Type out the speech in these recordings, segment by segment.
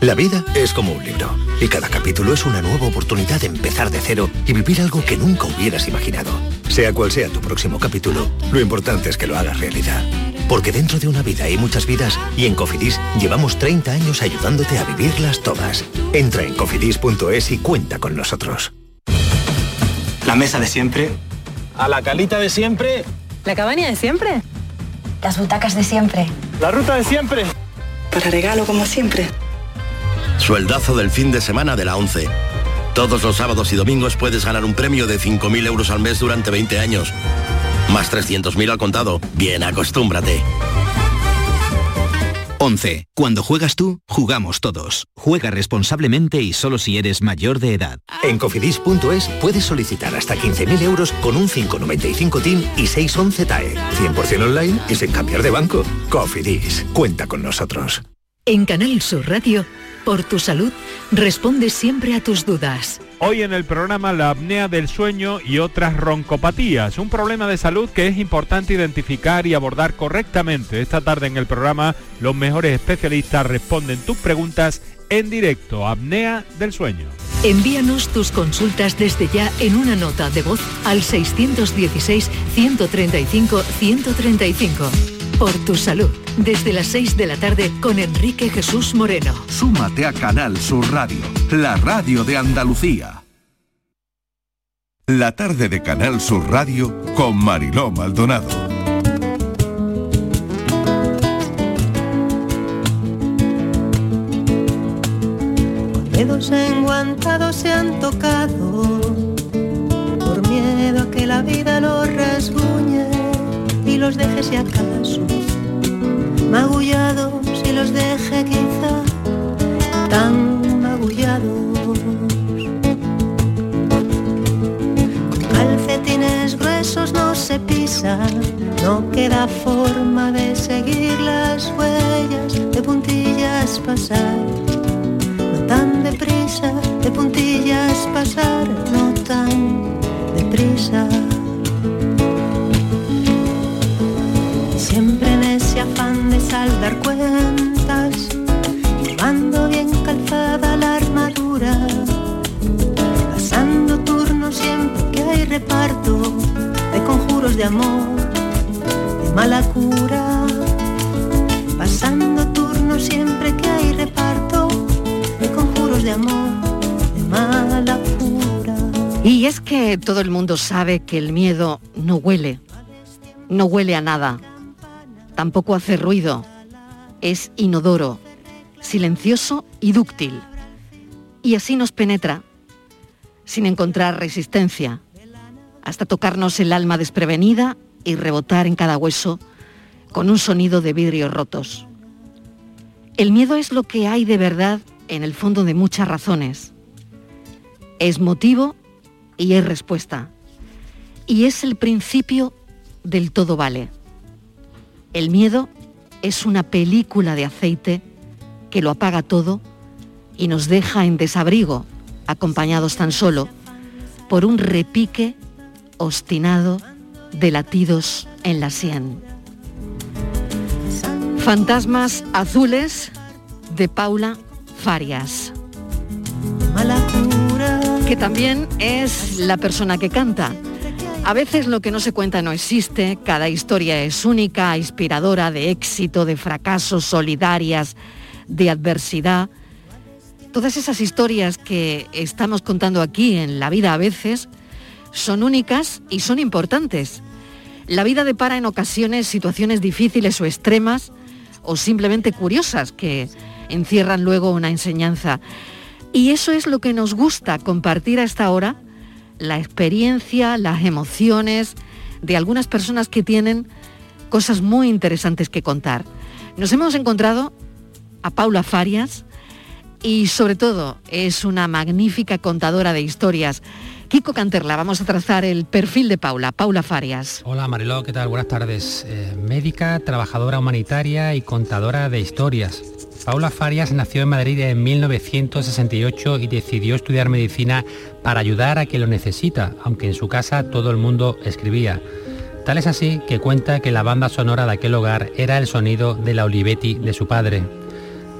La vida es como un libro y cada capítulo es una nueva oportunidad de empezar de cero y vivir algo que nunca hubieras imaginado. Sea cual sea tu próximo capítulo, lo importante es que lo hagas realidad. Porque dentro de una vida hay muchas vidas y en Cofidis llevamos 30 años ayudándote a vivirlas todas. Entra en cofidis.es y cuenta con nosotros. La mesa de siempre. A la calita de siempre. La cabaña de siempre. Las butacas de siempre. La ruta de siempre. Para regalo como siempre. Sueldazo del fin de semana de la 11. Todos los sábados y domingos puedes ganar un premio de 5.000 euros al mes durante 20 años. Más 300.000 al contado. Bien, acostúmbrate. 11. Cuando juegas tú, jugamos todos. Juega responsablemente y solo si eres mayor de edad. En cofidis.es puedes solicitar hasta 15.000 euros con un 595 TIN y 611 TAE. 100% online y sin cambiar de banco. Cofidis. Cuenta con nosotros. En Canal Sur Radio, por tu salud, responde siempre a tus dudas. Hoy en el programa la apnea del sueño y otras roncopatías, un problema de salud que es importante identificar y abordar correctamente. Esta tarde en el programa los mejores especialistas responden tus preguntas en directo, apnea del sueño. Envíanos tus consultas desde ya en una nota de voz al 616-135-135. Por tu salud, desde las 6 de la tarde con Enrique Jesús Moreno. Súmate a Canal Sur Radio, la radio de Andalucía. La tarde de Canal Sur Radio con Mariló Maldonado. Dedos enguantados se han tocado por miedo a que la vida los rasguñe y los deje si acaso magullados y los deje quizá tan magullados. Calcetines gruesos no se pisa no queda forma de seguir las huellas de puntillas pasar. No tan deprisa de puntillas pasar afán de saldar cuentas, llevando bien calzada la armadura, pasando turno siempre que hay reparto de conjuros de amor, de mala cura, pasando turno siempre que hay reparto de conjuros de amor, de mala cura. Y es que todo el mundo sabe que el miedo no huele, no huele a nada tampoco hace ruido. Es inodoro, silencioso y dúctil. Y así nos penetra, sin encontrar resistencia, hasta tocarnos el alma desprevenida y rebotar en cada hueso con un sonido de vidrios rotos. El miedo es lo que hay de verdad en el fondo de muchas razones. Es motivo y es respuesta. Y es el principio del todo vale. El miedo es una película de aceite que lo apaga todo y nos deja en desabrigo, acompañados tan solo por un repique obstinado de latidos en la sien. Fantasmas azules de Paula Farias, que también es la persona que canta. A veces lo que no se cuenta no existe, cada historia es única, inspiradora, de éxito, de fracasos, solidarias, de adversidad. Todas esas historias que estamos contando aquí en la vida a veces son únicas y son importantes. La vida depara en ocasiones situaciones difíciles o extremas o simplemente curiosas que encierran luego una enseñanza. Y eso es lo que nos gusta compartir a esta hora la experiencia, las emociones de algunas personas que tienen cosas muy interesantes que contar. Nos hemos encontrado a Paula Farias y sobre todo es una magnífica contadora de historias. Kiko Canterla, vamos a trazar el perfil de Paula. Paula Farias. Hola Mariló, ¿qué tal? Buenas tardes. Eh, médica, trabajadora humanitaria y contadora de historias. Paula Farias nació en Madrid en 1968 y decidió estudiar medicina para ayudar a quien lo necesita, aunque en su casa todo el mundo escribía. Tal es así que cuenta que la banda sonora de aquel hogar era el sonido de la Olivetti de su padre.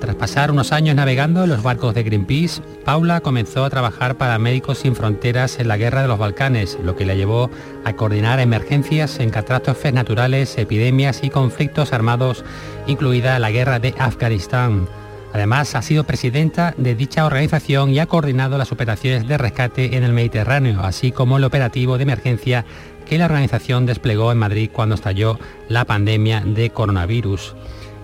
Tras pasar unos años navegando en los barcos de Greenpeace, Paula comenzó a trabajar para Médicos Sin Fronteras en la Guerra de los Balcanes, lo que la llevó a coordinar emergencias en catástrofes naturales, epidemias y conflictos armados, incluida la Guerra de Afganistán. Además, ha sido presidenta de dicha organización y ha coordinado las operaciones de rescate en el Mediterráneo, así como el operativo de emergencia que la organización desplegó en Madrid cuando estalló la pandemia de coronavirus.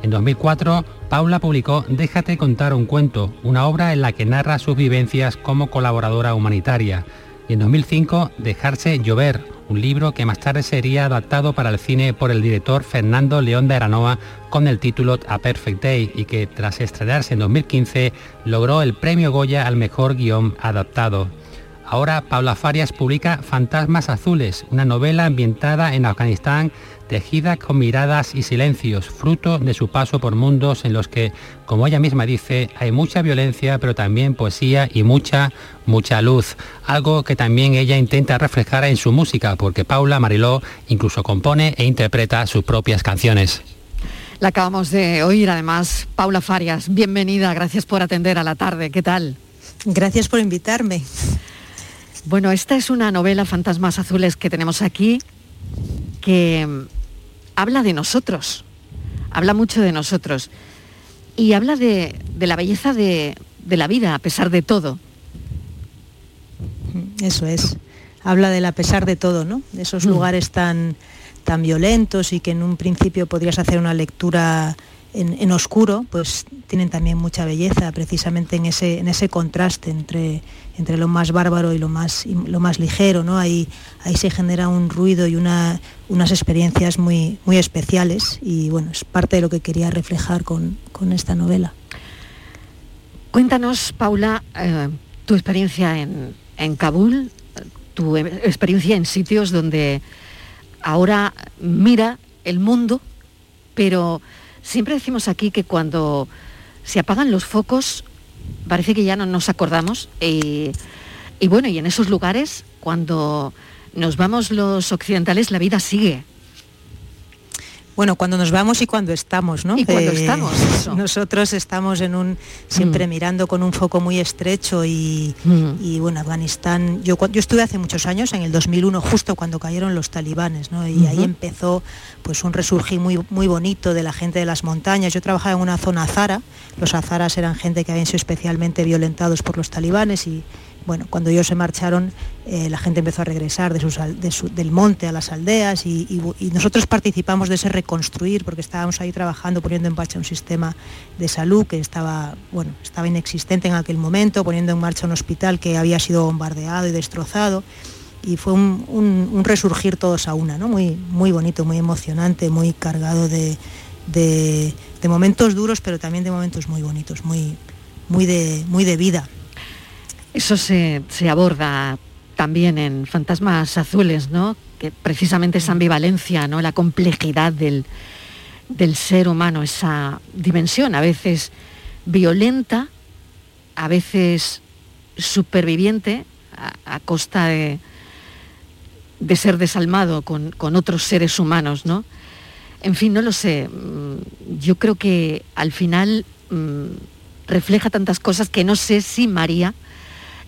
En 2004, Paula publicó Déjate contar un cuento, una obra en la que narra sus vivencias como colaboradora humanitaria. Y en 2005, Dejarse llover, un libro que más tarde sería adaptado para el cine por el director Fernando León de Aranoa con el título A Perfect Day y que tras estrenarse en 2015 logró el premio Goya al mejor guion adaptado. Ahora Paula Farias publica Fantasmas Azules, una novela ambientada en Afganistán tejida con miradas y silencios, fruto de su paso por mundos en los que, como ella misma dice, hay mucha violencia, pero también poesía y mucha, mucha luz. Algo que también ella intenta reflejar en su música, porque Paula Mariló incluso compone e interpreta sus propias canciones. La acabamos de oír, además, Paula Farias. Bienvenida, gracias por atender a la tarde. ¿Qué tal? Gracias por invitarme. Bueno, esta es una novela, Fantasmas Azules, que tenemos aquí, que mm, habla de nosotros, habla mucho de nosotros y habla de, la belleza de, la vida a pesar de todo. Eso es, habla del a pesar de todo, ¿no? De esos mm. lugares tan, tan violentos y que en un principio podrías hacer una lectura en, oscuro, pues tienen también mucha belleza, precisamente en ese, en ese contraste entre, entre lo más bárbaro y lo más, lo más ligero. ¿no? Ahí, ahí se genera un ruido y una, unas experiencias muy, muy especiales y bueno, es parte de lo que quería reflejar con, esta novela. Cuéntanos, Paula, eh, tu experiencia en, en Kabul, tu experiencia en sitios donde ahora mira el mundo, pero Siempre decimos aquí que cuando se apagan los focos parece que ya no nos acordamos y, bueno, y en esos lugares cuando nos vamos los occidentales la vida sigue. Bueno, cuando nos vamos y cuando estamos, ¿no? Y cuando eh, estamos. Nosotros estamos en un siempre mm. mirando con un foco muy estrecho y, mm. bueno, Afganistán. Yo, yo estuve hace muchos años, en el 2001, justo cuando cayeron los talibanes, ¿no? Y ahí empezó pues un resurgir muy, muy bonito de la gente de las montañas. Yo trabajaba en una zona azara. Los azaras eran gente que habían sido especialmente violentados por los talibanes y bueno, cuando ellos se marcharon, eh, la gente empezó a regresar del monte a las aldeas y, nosotros participamos de ese reconstruir porque estábamos ahí trabajando, poniendo en marcha un sistema de salud que estaba, bueno, estaba inexistente en aquel momento, poniendo en marcha un hospital que había sido bombardeado y destrozado. Y fue un, resurgir todos a una, muy, muy bonito, muy emocionante, muy cargado de, momentos duros, pero también de momentos muy bonitos, muy, muy, de, muy de vida. Eso se, aborda también en Fantasmas Azules, ¿no? Que precisamente esa ambivalencia, ¿no? La complejidad del, ser humano, esa dimensión a veces violenta, a veces superviviente, a, costa de, ser desalmado con, otros seres humanos, ¿no? En fin, no lo sé. Mm, yo creo que al final mm, refleja tantas cosas que no sé si María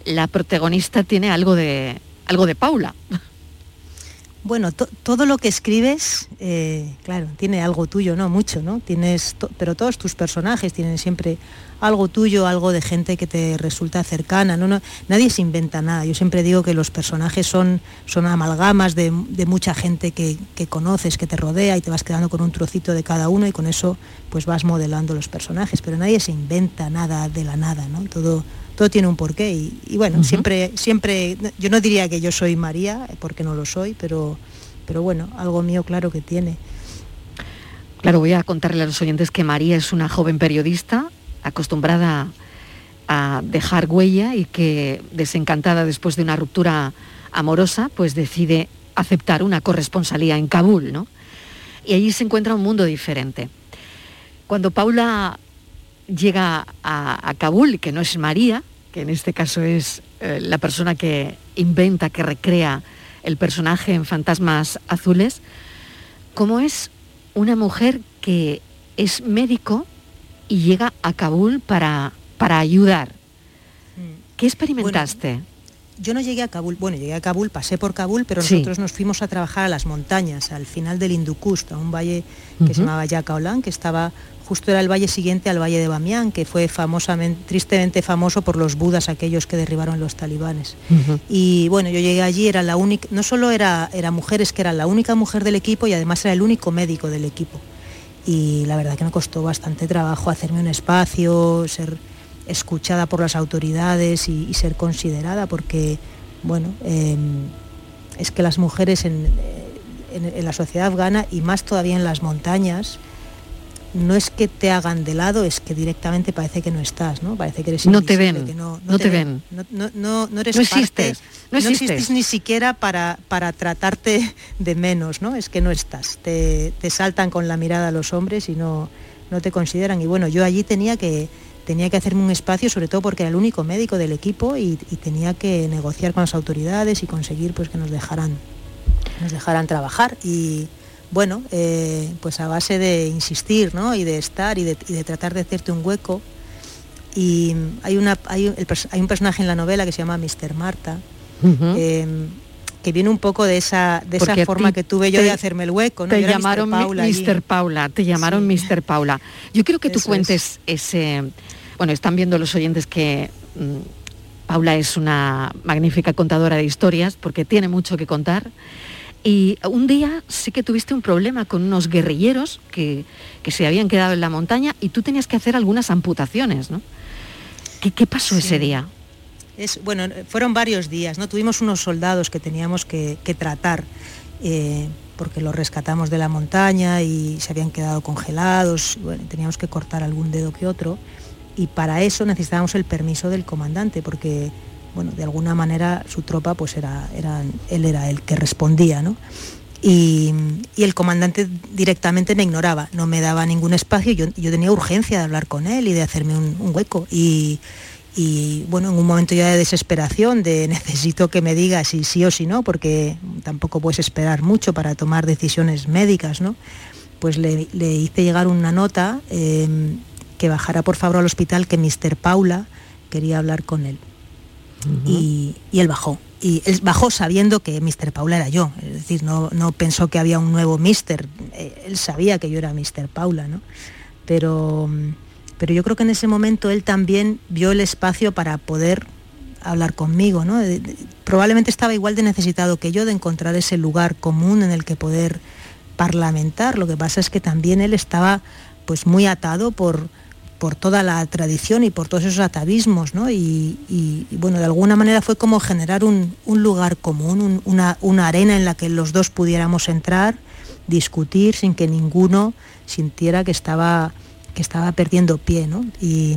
la protagonista tiene algo de, algo de Paula. Bueno, todo lo que escribes, eh, claro, tiene algo tuyo, ¿no? Mucho, ¿no? Tienes, pero todos tus personajes tienen siempre algo tuyo, algo de gente que te resulta cercana. No, nadie se inventa nada. Yo siempre digo que los personajes son, son amalgamas de, mucha gente que, que, conoces, que te rodea y te vas quedando con un trocito de cada uno y con eso pues vas modelando los personajes. Pero nadie se inventa nada de la nada, ¿no? Todo, todo tiene un porqué y, bueno, siempre, siempre, yo no diría que yo soy María, porque no lo soy, pero, pero bueno, algo mío claro que tiene. Claro, voy a contarle a los oyentes que María es una joven periodista acostumbrada a dejar huella y que desencantada después de una ruptura amorosa, pues decide aceptar una corresponsalía en Kabul, ¿no? Y allí se encuentra un mundo diferente. Cuando Paula llega a, Kabul, que no es María, que en este caso es eh, la persona que inventa, que recrea el personaje en Fantasmas Azules, como es una mujer que es médico, y llega a Kabul para, para ayudar. Mm. ¿Qué experimentaste? yo no llegué a Kabul, bueno, llegué a Kabul, pasé por Kabul, pero nosotros nos fuimos a trabajar a las montañas, al final del Hindu a un valle que se llamaba Yakaolan, que estaba justo era el valle siguiente al valle de Bamián, que fue famosamente, tristemente famoso por los budas aquellos que derribaron los talibanes. Y bueno, yo llegué allí, era la única, no solo era, era mujeres, que era la única mujer del equipo y además era el único médico del equipo. Y la verdad que me costó bastante trabajo hacerme un espacio, ser escuchada por las autoridades y, ser considerada, porque, bueno, em, es que las mujeres en, la sociedad afgana y más todavía en las montañas, no es que te hagan de lado, es que directamente parece que no estás, ¿no? Parece que eres No te ven, no, te, ven. No, eres existes, no, existes. ni siquiera para, para tratarte de menos, ¿no? Es que no estás. Te, te saltan con la mirada a los hombres y no, no te consideran. Y bueno, yo allí tenía que, tenía que hacerme un espacio, sobre todo porque era el único médico del equipo y, tenía que negociar con las autoridades y conseguir pues, que nos dejaran, nos dejaran trabajar. Y bueno, eh, pues a base de insistir ¿no? y de estar y de, tratar de hacerte un hueco. Y hay, una, hay, un personaje en la novela que se llama Mr. Marta, em, que viene un poco de esa, de esa forma que tuve yo de hacerme el hueco. Te llamaron Mr. Paula, te llamaron Mr. Paula. Yo quiero que tú cuentes ese bueno, están viendo los oyentes que mm, Paula es una magnífica contadora de historias porque tiene mucho que contar. Y un día sí que tuviste un problema con unos guerrilleros que, se habían quedado en la montaña y tú tenías que hacer algunas amputaciones, ¿no? ¿Qué, pasó ese día? Es, bueno, fueron varios días, ¿no? Tuvimos unos soldados que teníamos que, tratar, eh, porque los rescatamos de la montaña y se habían quedado congelados, bueno, teníamos que cortar algún dedo que otro y para eso necesitábamos el permiso del comandante, porque bueno, de alguna manera su tropa pues era, era él era el que respondía, ¿no? Y, el comandante directamente me ignoraba, no me daba ningún espacio, yo, yo tenía urgencia de hablar con él y de hacerme un, hueco. Y, y, bueno, en un momento ya de desesperación, de necesito que me diga si sí o si no, porque tampoco puedes esperar mucho para tomar decisiones médicas, ¿no? Pues le, hice llegar una nota. Em, que bajara por favor al hospital, que Mr. Paula quería hablar con él. Y, él bajó. Y él bajó sabiendo que Mr. Paula era yo. Es decir, no, no pensó que había un nuevo Mr. Eh, él sabía que yo era Mr. Paula, ¿no? Pero, pero yo creo que en ese momento él también vio el espacio para poder hablar conmigo, ¿no? probablemente estaba igual de necesitado que yo de encontrar ese lugar común en el que poder parlamentar. Lo que pasa es que también él estaba pues muy atado por, por toda la tradición y por todos esos atavismos, ¿no? Y, bueno, de alguna manera fue como generar un, lugar común, una, arena en la que los dos pudiéramos entrar, discutir sin que ninguno sintiera que estaba, que estaba perdiendo pie, ¿no? Y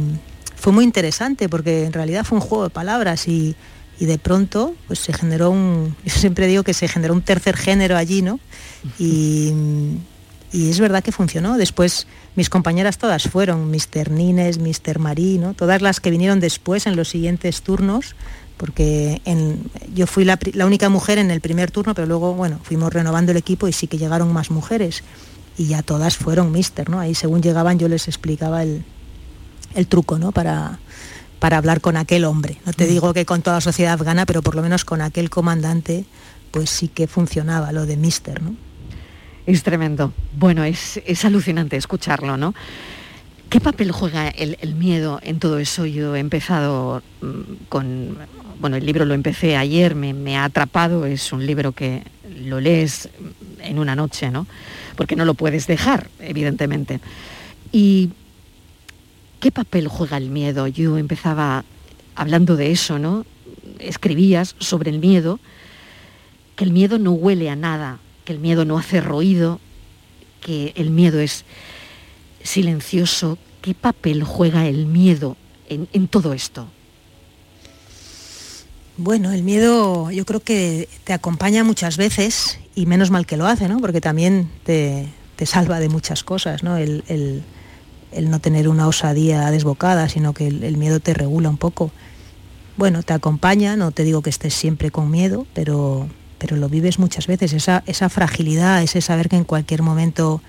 fue muy interesante porque en realidad fue un juego de palabras y, de pronto pues se generó un, yo siempre digo que se generó un tercer género allí, ¿no? Y, y es verdad que funcionó. Después mis compañeras todas fueron, Mr. Nines, Mr. Marino, todas las que vinieron después en los siguientes turnos, porque yo fui la, única mujer en el primer turno, pero luego, bueno, fuimos renovando el equipo y sí que llegaron más mujeres. Y ya todas fueron Mister, ¿no? Ahí según llegaban yo les explicaba el, truco, ¿no? Para, para hablar con aquel hombre. No te mm. digo que con toda la sociedad afgana, pero por lo menos con aquel comandante, pues sí que funcionaba lo de Mister, ¿no? Es tremendo. Bueno, es, alucinante escucharlo, ¿no? ¿Qué papel juega el, miedo en todo eso? Yo he empezado mm, con, bueno, el libro lo empecé ayer, me, ha atrapado, es un libro que lo lees en una noche, ¿no? Porque no lo puedes dejar, evidentemente. ¿Y qué papel juega el miedo? Yo empezaba hablando de eso, ¿no? Escribías sobre el miedo, que el miedo no huele a nada, que el miedo no hace ruido, que el miedo es silencioso. ¿Qué papel juega el miedo en, todo esto? Bueno, el miedo yo creo que te acompaña muchas veces y menos mal que lo hace, ¿no? Porque también te, salva de muchas cosas, ¿no? El, no tener una osadía desbocada, sino que el, miedo te regula un poco. Bueno, te acompaña, no te digo que estés siempre con miedo, pero, pero lo vives muchas veces, esa, esa fragilidad, ese saber que en cualquier momento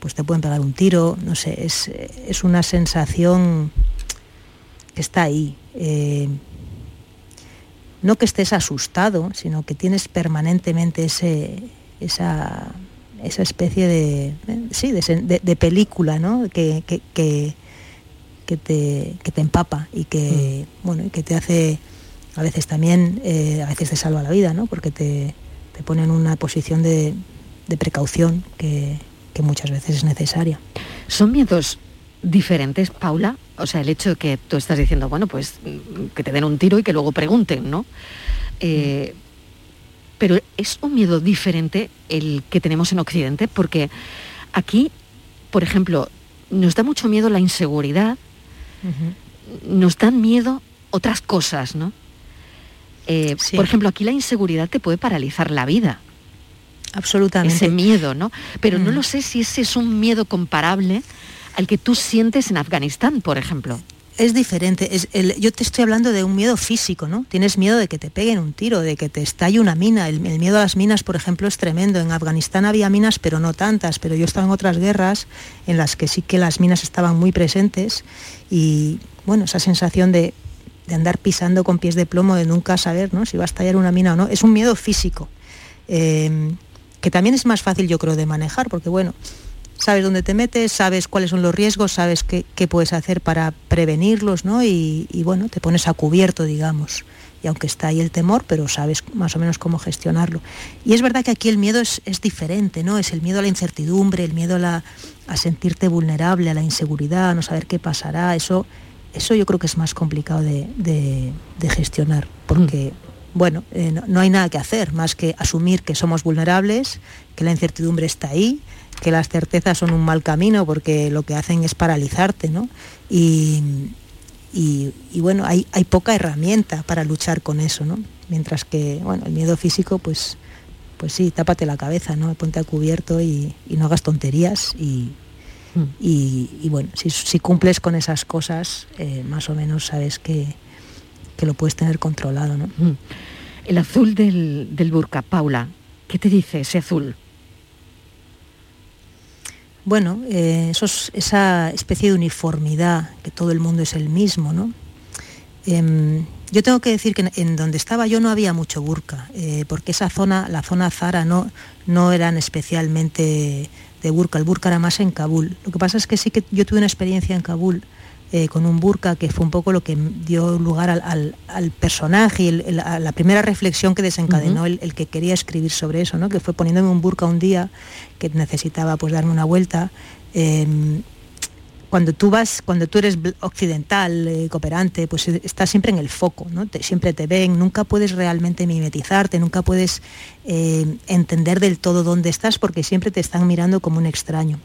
pues te pueden pegar un tiro, no sé, es, es una sensación que está ahí. Eh, no que estés asustado, sino que tienes permanentemente ese, esa, esa especie de, sí, de, película ¿no? que, que, que, te, que te empapa y que, mm. bueno, que te hace a veces también, eh, a veces te salva la vida, ¿no? porque te, te pone en una posición de, de precaución que, que muchas veces es necesaria. ¿Son miedos diferentes, Paula? O sea, el hecho de que tú estás diciendo, bueno, pues que te den un tiro y que luego pregunten, ¿no? Eh, pero es un miedo diferente el que tenemos en Occidente, porque aquí, por ejemplo, nos da mucho miedo la inseguridad, nos dan miedo otras cosas, ¿no? Eh, por ejemplo, aquí la inseguridad te puede paralizar la vida. Absolutamente. Ese miedo, ¿no? Pero no lo sé si ese es un miedo comparable al que tú sientes en Afganistán, por ejemplo. Es diferente. Es yo te estoy hablando de un miedo físico, ¿no? Tienes miedo de que te peguen un tiro, de que te estalle una mina. El, miedo a las minas, por ejemplo, es tremendo. En Afganistán había minas, pero no tantas. Pero yo estaba en otras guerras en las que sí que las minas estaban muy presentes. Y bueno, esa sensación de, andar pisando con pies de plomo, de nunca saber ¿no? si va a estallar una mina o no, es un miedo físico. Eh, que también es más fácil, yo creo, de manejar, porque bueno, sabes dónde te metes, sabes cuáles son los riesgos, sabes qué, puedes hacer para prevenirlos, ¿no? Y, bueno, te pones a cubierto, digamos. Y aunque está ahí el temor, pero sabes más o menos cómo gestionarlo. Y es verdad que aquí el miedo es, diferente, ¿no? Es el miedo a la incertidumbre, el miedo a, sentirte vulnerable, a la inseguridad, a no saber qué pasará. Eso, eso yo creo que es más complicado de, gestionar, porque mm. bueno, eh, no, hay nada que hacer más que asumir que somos vulnerables, que la incertidumbre está ahí, que las certezas son un mal camino porque lo que hacen es paralizarte, ¿no? Y, bueno, hay, hay, poca herramienta para luchar con eso, ¿no? Mientras que, bueno, el miedo físico, pues, pues sí, tápate la cabeza, ¿no? Ponte a cubierto y, no hagas tonterías y, mm. bueno, si, cumples con esas cosas, eh, más o menos sabes que, lo puedes tener controlado, ¿no? Mm. El azul del, del burka, Paula, ¿qué te dice ese azul? bueno, eh, esa especie de uniformidad, que todo el mundo es el mismo, ¿no? Em, yo tengo que decir que en, donde estaba yo no había mucho burka, eh, porque esa zona, la zona Zara, no, no eran especialmente de burka, el burka era más en Kabul. Lo que pasa es que sí que yo tuve una experiencia en Kabul eh, con un burka, que fue un poco lo que dio lugar al, personaje y la primera reflexión que desencadenó el, que quería escribir sobre eso, ¿no? que fue poniéndome un burka un día que necesitaba pues darme una vuelta. Em, cuando tú vas, cuando tú eres occidental, eh, cooperante, pues estás siempre en el foco, ¿no? siempre te ven, nunca puedes realmente mimetizarte, nunca puedes eh, entender del todo dónde estás porque siempre te están mirando como un extraño.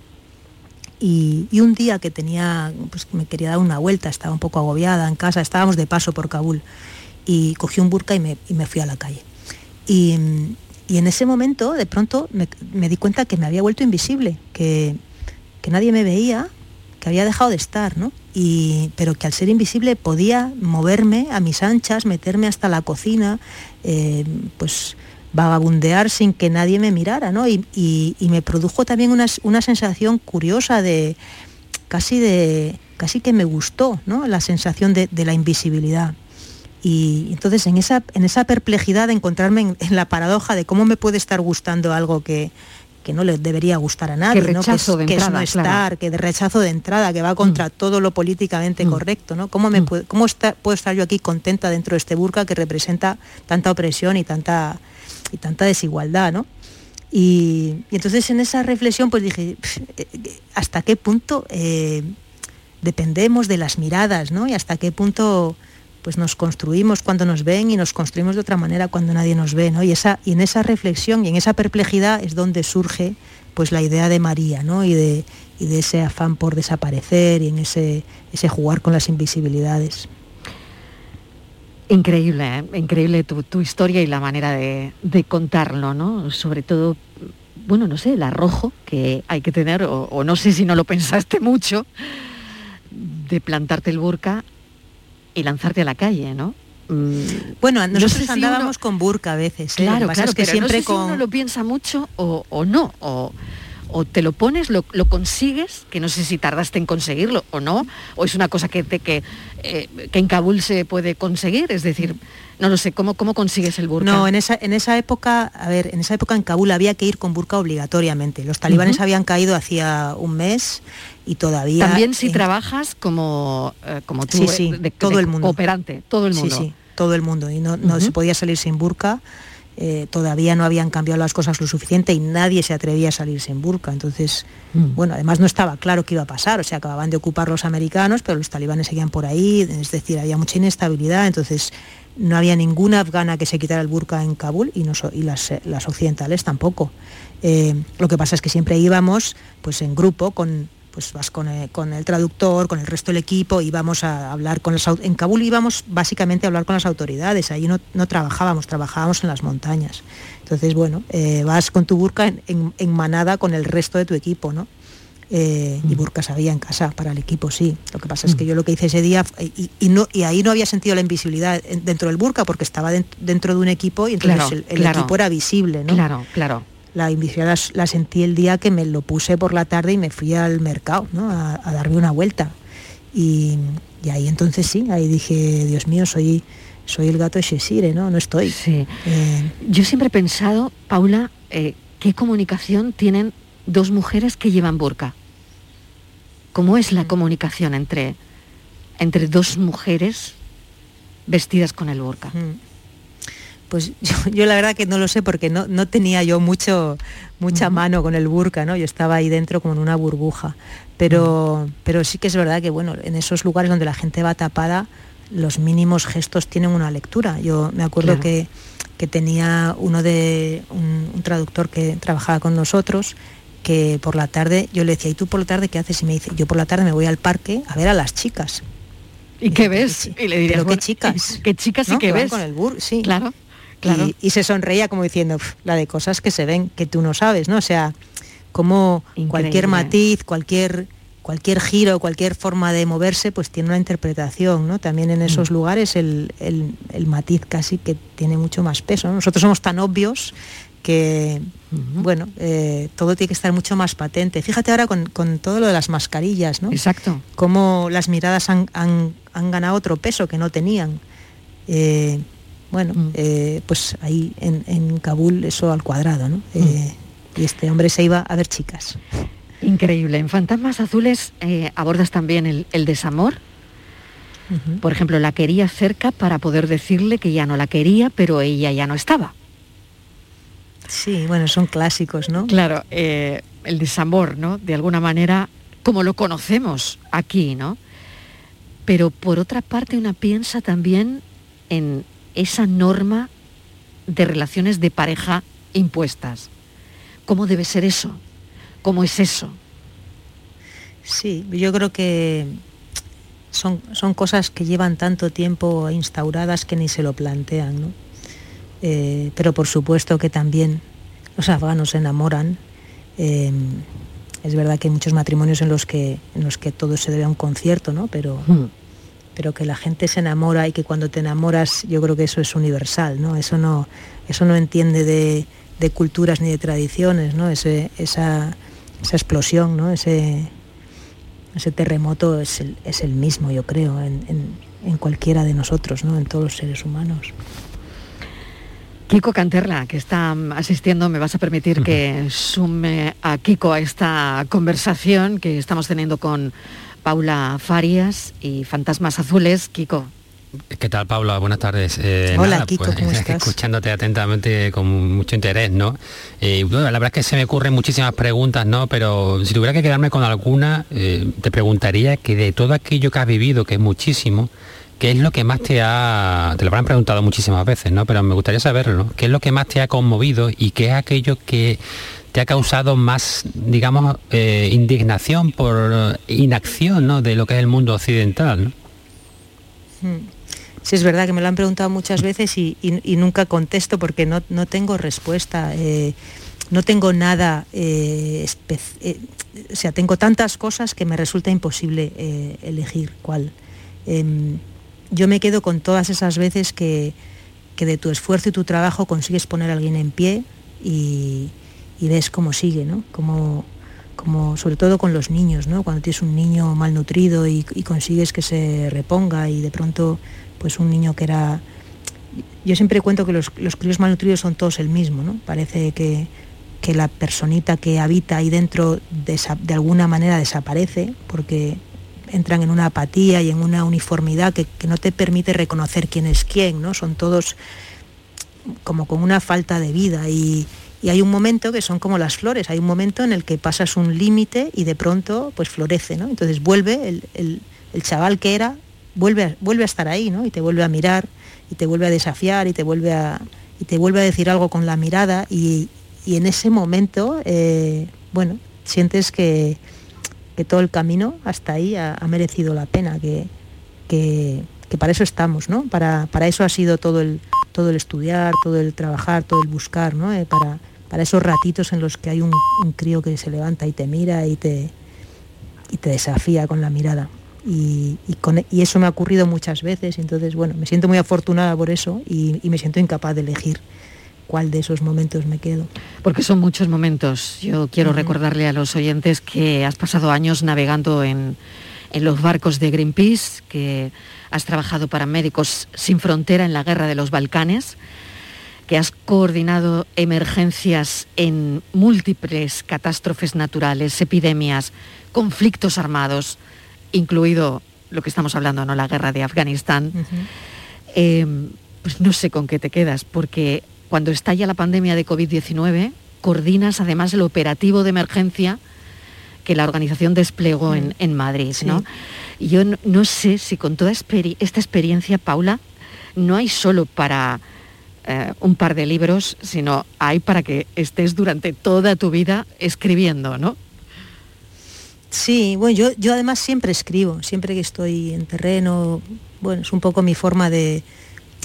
Y, un día que tenía, pues me quería dar una vuelta, estaba un poco agobiada en casa, estábamos de paso por Kabul y cogí un burka y me, fui a la calle. Y, en ese momento, de pronto, me, di cuenta que me había vuelto invisible, que, nadie me veía, que había dejado de estar, ¿no? Y, pero que al ser invisible podía moverme a mis anchas, meterme hasta la cocina, eh, pues vagabundear sin que nadie me mirara, ¿no? Y, me produjo también una, sensación curiosa de casi de casi que me gustó, ¿no? La sensación de, la invisibilidad. Y entonces en esa, en esa perplejidad de encontrarme en, la paradoja de cómo me puede estar gustando algo que, no le debería gustar a nadie, que, ¿no? que, es, no estar, que de rechazo de entrada, que va contra mm. todo lo políticamente mm. correcto, ¿no? ¿Cómo, me mm. cómo puedo estar yo aquí contenta dentro de este burka que representa tanta opresión y tanta y tanta desigualdad, ¿no? Y, entonces en esa reflexión pues dije, eh, ¿hasta qué punto eh, dependemos de las miradas, ¿no? Y hasta qué punto pues nos construimos cuando nos ven y nos construimos de otra manera cuando nadie nos ve, ¿no? Y, esa, y en esa reflexión y en esa perplejidad es donde surge pues la idea de María, ¿no? Y de, y de ese afán por desaparecer y en ese, ese jugar con las invisibilidades. Increíble, ¿eh? increíble tu, historia y la manera de, contarlo, ¿no? Sobre todo, bueno, no sé, el arrojo que hay que tener, o, no sé si no lo pensaste mucho, de plantarte el burka y lanzarte a la calle, ¿no? Mm, bueno, nosotros andábamos con burka a veces. ¿eh? Claro, claro, que siempre con... uno lo piensa mucho o, no, o, o te lo pones, lo, consigues, que no sé si tardaste en conseguirlo o no, o es una cosa que, te, que, eh, que en Kabul se puede conseguir, es decir, no lo sé, ¿cómo, cómo consigues el burka? No, en esa, en esa época, a ver, en esa época en Kabul había que ir con burka obligatoriamente. Los talibanes habían caído hacía un mes y todavía... También si trabajas como, eh, como tú, sí, de, todo el mundo. Cooperante, todo el mundo. Sí, sí, todo el mundo. Y no, no se podía salir sin burka eh, todavía no habían cambiado las cosas lo suficiente y nadie se atrevía a salir sin burka. Entonces, mm. bueno, además no estaba claro qué iba a pasar, o sea, acababan de ocupar los americanos, pero los talibanes seguían por ahí, es decir, había mucha inestabilidad, entonces no había ninguna afgana que se quitara el burka en Kabul y, no, y las, eh, las, occidentales tampoco. Eh, lo que pasa es que siempre íbamos pues en grupo con pues vas con el, traductor, con el resto del equipo, íbamos a hablar con las en Kabul íbamos básicamente a hablar con las autoridades, ahí no, trabajábamos, trabajábamos en las montañas. Entonces, bueno, eh, vas con tu burka en, manada con el resto de tu equipo, ¿no? Eh, y mm. burkas había en casa para el equipo, sí. Lo que pasa es que mm. yo lo que hice ese día, y, no, y ahí no había sentido la invisibilidad dentro del burka porque estaba dentro de un equipo y entonces el, equipo era visible, ¿no? Claro, claro la invisibilidad la, sentí el día que me lo puse por la tarde y me fui al mercado a, darme una vuelta. Y, ahí entonces sí, ahí dije, Dios mío, soy, soy el gato de Shesire, ¿no? No estoy. Sí. Eh, Yo siempre he pensado, Paula, eh, ¿qué comunicación tienen dos mujeres que llevan burka? ¿Cómo es la mm. comunicación entre, entre dos mujeres vestidas con el burka? Mm. Pues yo, la verdad que no lo sé porque no, no tenía yo mucho, mucha mano con el burka, ¿no? Yo estaba ahí dentro como en una burbuja. Pero, pero sí que es verdad que bueno, en esos lugares donde la gente va tapada, los mínimos gestos tienen una lectura. Yo me acuerdo que, tenía uno de un, traductor que trabajaba con nosotros que por la tarde yo le decía, ¿y tú por la tarde qué haces? Y me dice, yo por la tarde me voy al parque a ver a las chicas. ¿Y qué ves? Y le diría, ¿qué chicas? ¿Qué chicas y qué ves? Con el bur sí. Claro. Y, se sonreía como diciendo, la de cosas que se ven, que tú no sabes, ¿no? O sea, como cualquier matiz, cualquier, cualquier giro, cualquier forma de moverse, pues tiene una interpretación, ¿no? También en esos mm. lugares el, matiz casi que tiene mucho más peso. Nosotros somos tan obvios que, bueno, eh, todo tiene que estar mucho más patente. Fíjate ahora con, todo lo de las mascarillas, ¿no? Exacto. Cómo las miradas han, ganado otro peso que no tenían. Eh, bueno, mm. eh, pues ahí en, Kabul eso al cuadrado, ¿no? Mm. Eh, y este hombre se iba a ver chicas. Increíble. En Fantasmas Azules eh, abordas también el, desamor. Por ejemplo, la quería cerca para poder decirle que ya no la quería, pero ella ya no estaba. Sí, bueno, son clásicos, ¿no? Claro, el desamor, ¿no? De alguna manera, como lo conocemos aquí, ¿no? Pero por otra parte, una piensa también en esa norma de relaciones de pareja impuestas. ¿Cómo debe ser eso? ¿Cómo es eso? Sí, yo creo que son, son cosas que llevan tanto tiempo instauradas que ni se lo plantean, ¿no? Eh, pero por supuesto que también los afganos se enamoran. Eh, es verdad que hay muchos matrimonios en los que, en los que todo se debe a un concierto, ¿no? Pero, hmm pero que la gente se enamora y que cuando te enamoras yo creo que eso es universal, ¿no? Eso no, eso no entiende de, culturas ni de tradiciones, ¿no? esa, esa, explosión, ¿no? Ese, ese terremoto es el, es el mismo, yo creo, en, en, cualquiera de nosotros, ¿no? En todos los seres humanos. Kiko Canterla, que está asistiendo, me vas a permitir que sume a Kiko a esta conversación que estamos teniendo con Paula Farias y Fantasmas Azules. Kiko. ¿Qué tal, Paula? Buenas tardes. Eh, Hola, Kiko, pues, ¿cómo estás? Escuchándote atentamente con mucho interés, ¿no? Eh, la verdad es que se me ocurren muchísimas preguntas, ¿no? Pero si tuviera que quedarme con alguna, eh, te preguntaría que de todo aquello que has vivido, que es muchísimo, ¿qué es lo que más te ha... Te lo habrán preguntado muchísimas veces, ¿no? Pero me gustaría saberlo, ¿Qué es lo que más te ha conmovido y qué es aquello que te ha causado más, digamos, eh, indignación por inacción ¿no? de lo que es el mundo occidental. ¿no? Sí, es verdad que me lo han preguntado muchas veces y, nunca contesto porque no, tengo respuesta. Eh, no tengo nada, eh, o sea, tengo tantas cosas que me resulta imposible elegir cuál. Em, yo me quedo con todas esas veces que, que de tu esfuerzo y tu trabajo consigues poner a alguien en pie y, y ves cómo sigue, ¿no? Cómo, como sobre todo con los niños, ¿no? Cuando tienes un niño malnutrido y, y consigues que se reponga y de pronto pues un niño que era yo siempre cuento que los, los críos malnutridos son todos el mismo, ¿no? Parece que, que la personita que habita ahí dentro de, de, alguna manera desaparece porque entran en una apatía y en una uniformidad que, que, no te permite reconocer quién es quién, ¿no? Son todos como con una falta de vida y, y hay un momento que son como las flores, hay un momento en el que pasas un límite y de pronto pues florece, ¿no? Entonces vuelve el, el, chaval que era, vuelve a, vuelve a estar ahí, ¿no? Y te vuelve a mirar y te vuelve a desafiar y te vuelve a, y te vuelve a decir algo con la mirada y, y en ese momento, eh, bueno, sientes que, que, todo el camino hasta ahí ha, ha merecido la pena, que, que, que, para eso estamos, ¿no? Para, para eso ha sido todo el, todo el estudiar, todo el trabajar, todo el buscar, ¿no? Eh, para, para esos ratitos en los que hay un, un, crío que se levanta y te mira y te, y te desafía con la mirada. Y, y, con, y, eso me ha ocurrido muchas veces, entonces bueno, me siento muy afortunada por eso y, y, me siento incapaz de elegir cuál de esos momentos me quedo. Porque son muchos momentos. Yo quiero uh -huh. recordarle a los oyentes que has pasado años navegando en, en los barcos de Greenpeace, que has trabajado para Médicos Sin Frontera en la guerra de los Balcanes, que has coordinado emergencias en múltiples catástrofes naturales, epidemias, conflictos armados, incluido lo que estamos hablando, ¿no? La guerra de Afganistán. Uh -huh. eh, pues no sé con qué te quedas, porque cuando estalla la pandemia de COVID-19, coordinas además el operativo de emergencia que la organización desplegó en, en Madrid, sí. ¿no? Y yo no, no, sé si con toda esta experiencia, Paula, no hay solo para eh, un par de libros, sino hay para que estés durante toda tu vida escribiendo, ¿no? Sí, bueno, yo, yo además siempre escribo, siempre que estoy en terreno, bueno, es un poco mi forma de,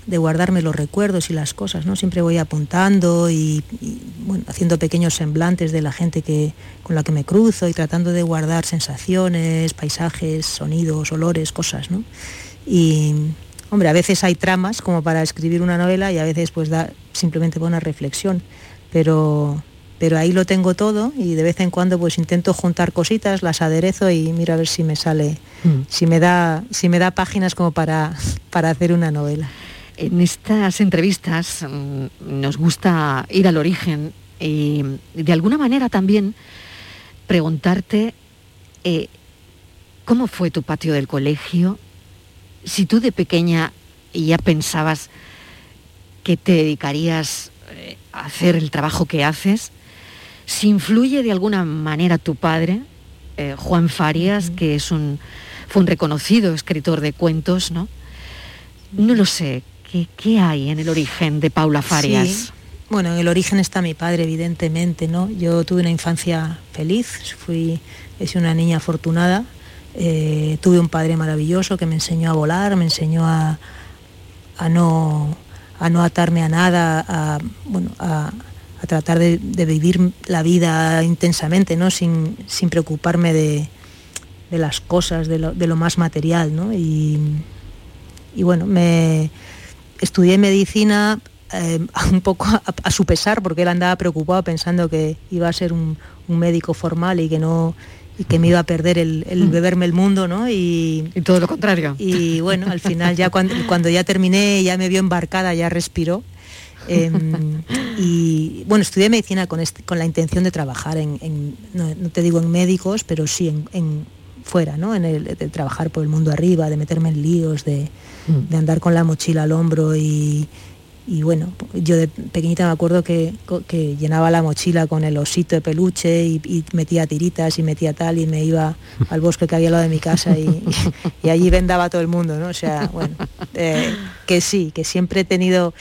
de guardarme los recuerdos y las cosas, ¿no? Siempre voy apuntando y, haciendo pequeños semblantes de la gente que, con la que me cruzo y tratando de guardar sensaciones, paisajes, sonidos, olores, cosas, ¿no? Y, hombre, a veces hay tramas como para escribir una novela y a veces pues da simplemente una reflexión, pero pero ahí lo tengo todo y de vez en cuando pues intento juntar cositas, las aderezo y miro a ver si me sale, mm. si me da, si me da páginas como para, para hacer una novela. En estas entrevistas mmm, nos gusta ir al origen y de alguna manera también preguntarte eh, cómo fue tu patio del colegio, si tú de pequeña ya pensabas que te dedicarías eh, a hacer el trabajo que haces, si influye de alguna manera tu padre, eh, Juan Farias, uh -huh. que es un, fue un reconocido escritor de cuentos, ¿no? No lo sé, ¿qué, qué hay en el origen de Paula Farias? Sí. Bueno, en el origen está mi padre, evidentemente, ¿no? Yo tuve una infancia feliz, fui, sido una niña afortunada, eh, tuve un padre maravilloso que me enseñó a volar, me enseñó a, a, no, a no atarme a nada, a, bueno, a, tratar de, vivir la vida intensamente, ¿no? sin, sin preocuparme de, de, las cosas, de lo, de lo más material. ¿no? Y, y, bueno, me estudié medicina eh, un poco a, su pesar, porque él andaba preocupado pensando que iba a ser un médico formal y que no y que me iba a perder el, el beberme el mundo, ¿no? Y, y, todo lo contrario. Y bueno, al final ya cuando, cuando ya terminé, ya me vio embarcada, ya respiró eh, y bueno, estudié medicina con, este, con la intención de trabajar en, en no, no, te digo en médicos, pero sí en, en fuera, ¿no? En el, de trabajar por el mundo arriba, de meterme en líos, de, mm. de andar con la mochila al hombro y, y, bueno, yo de pequeñita me acuerdo que, que, llenaba la mochila con el osito de peluche y, metía tiritas y metía tal y me iba al bosque que había al lado de mi casa y, y allí vendaba a todo el mundo, ¿no? O sea, bueno, eh, que sí, que siempre he tenido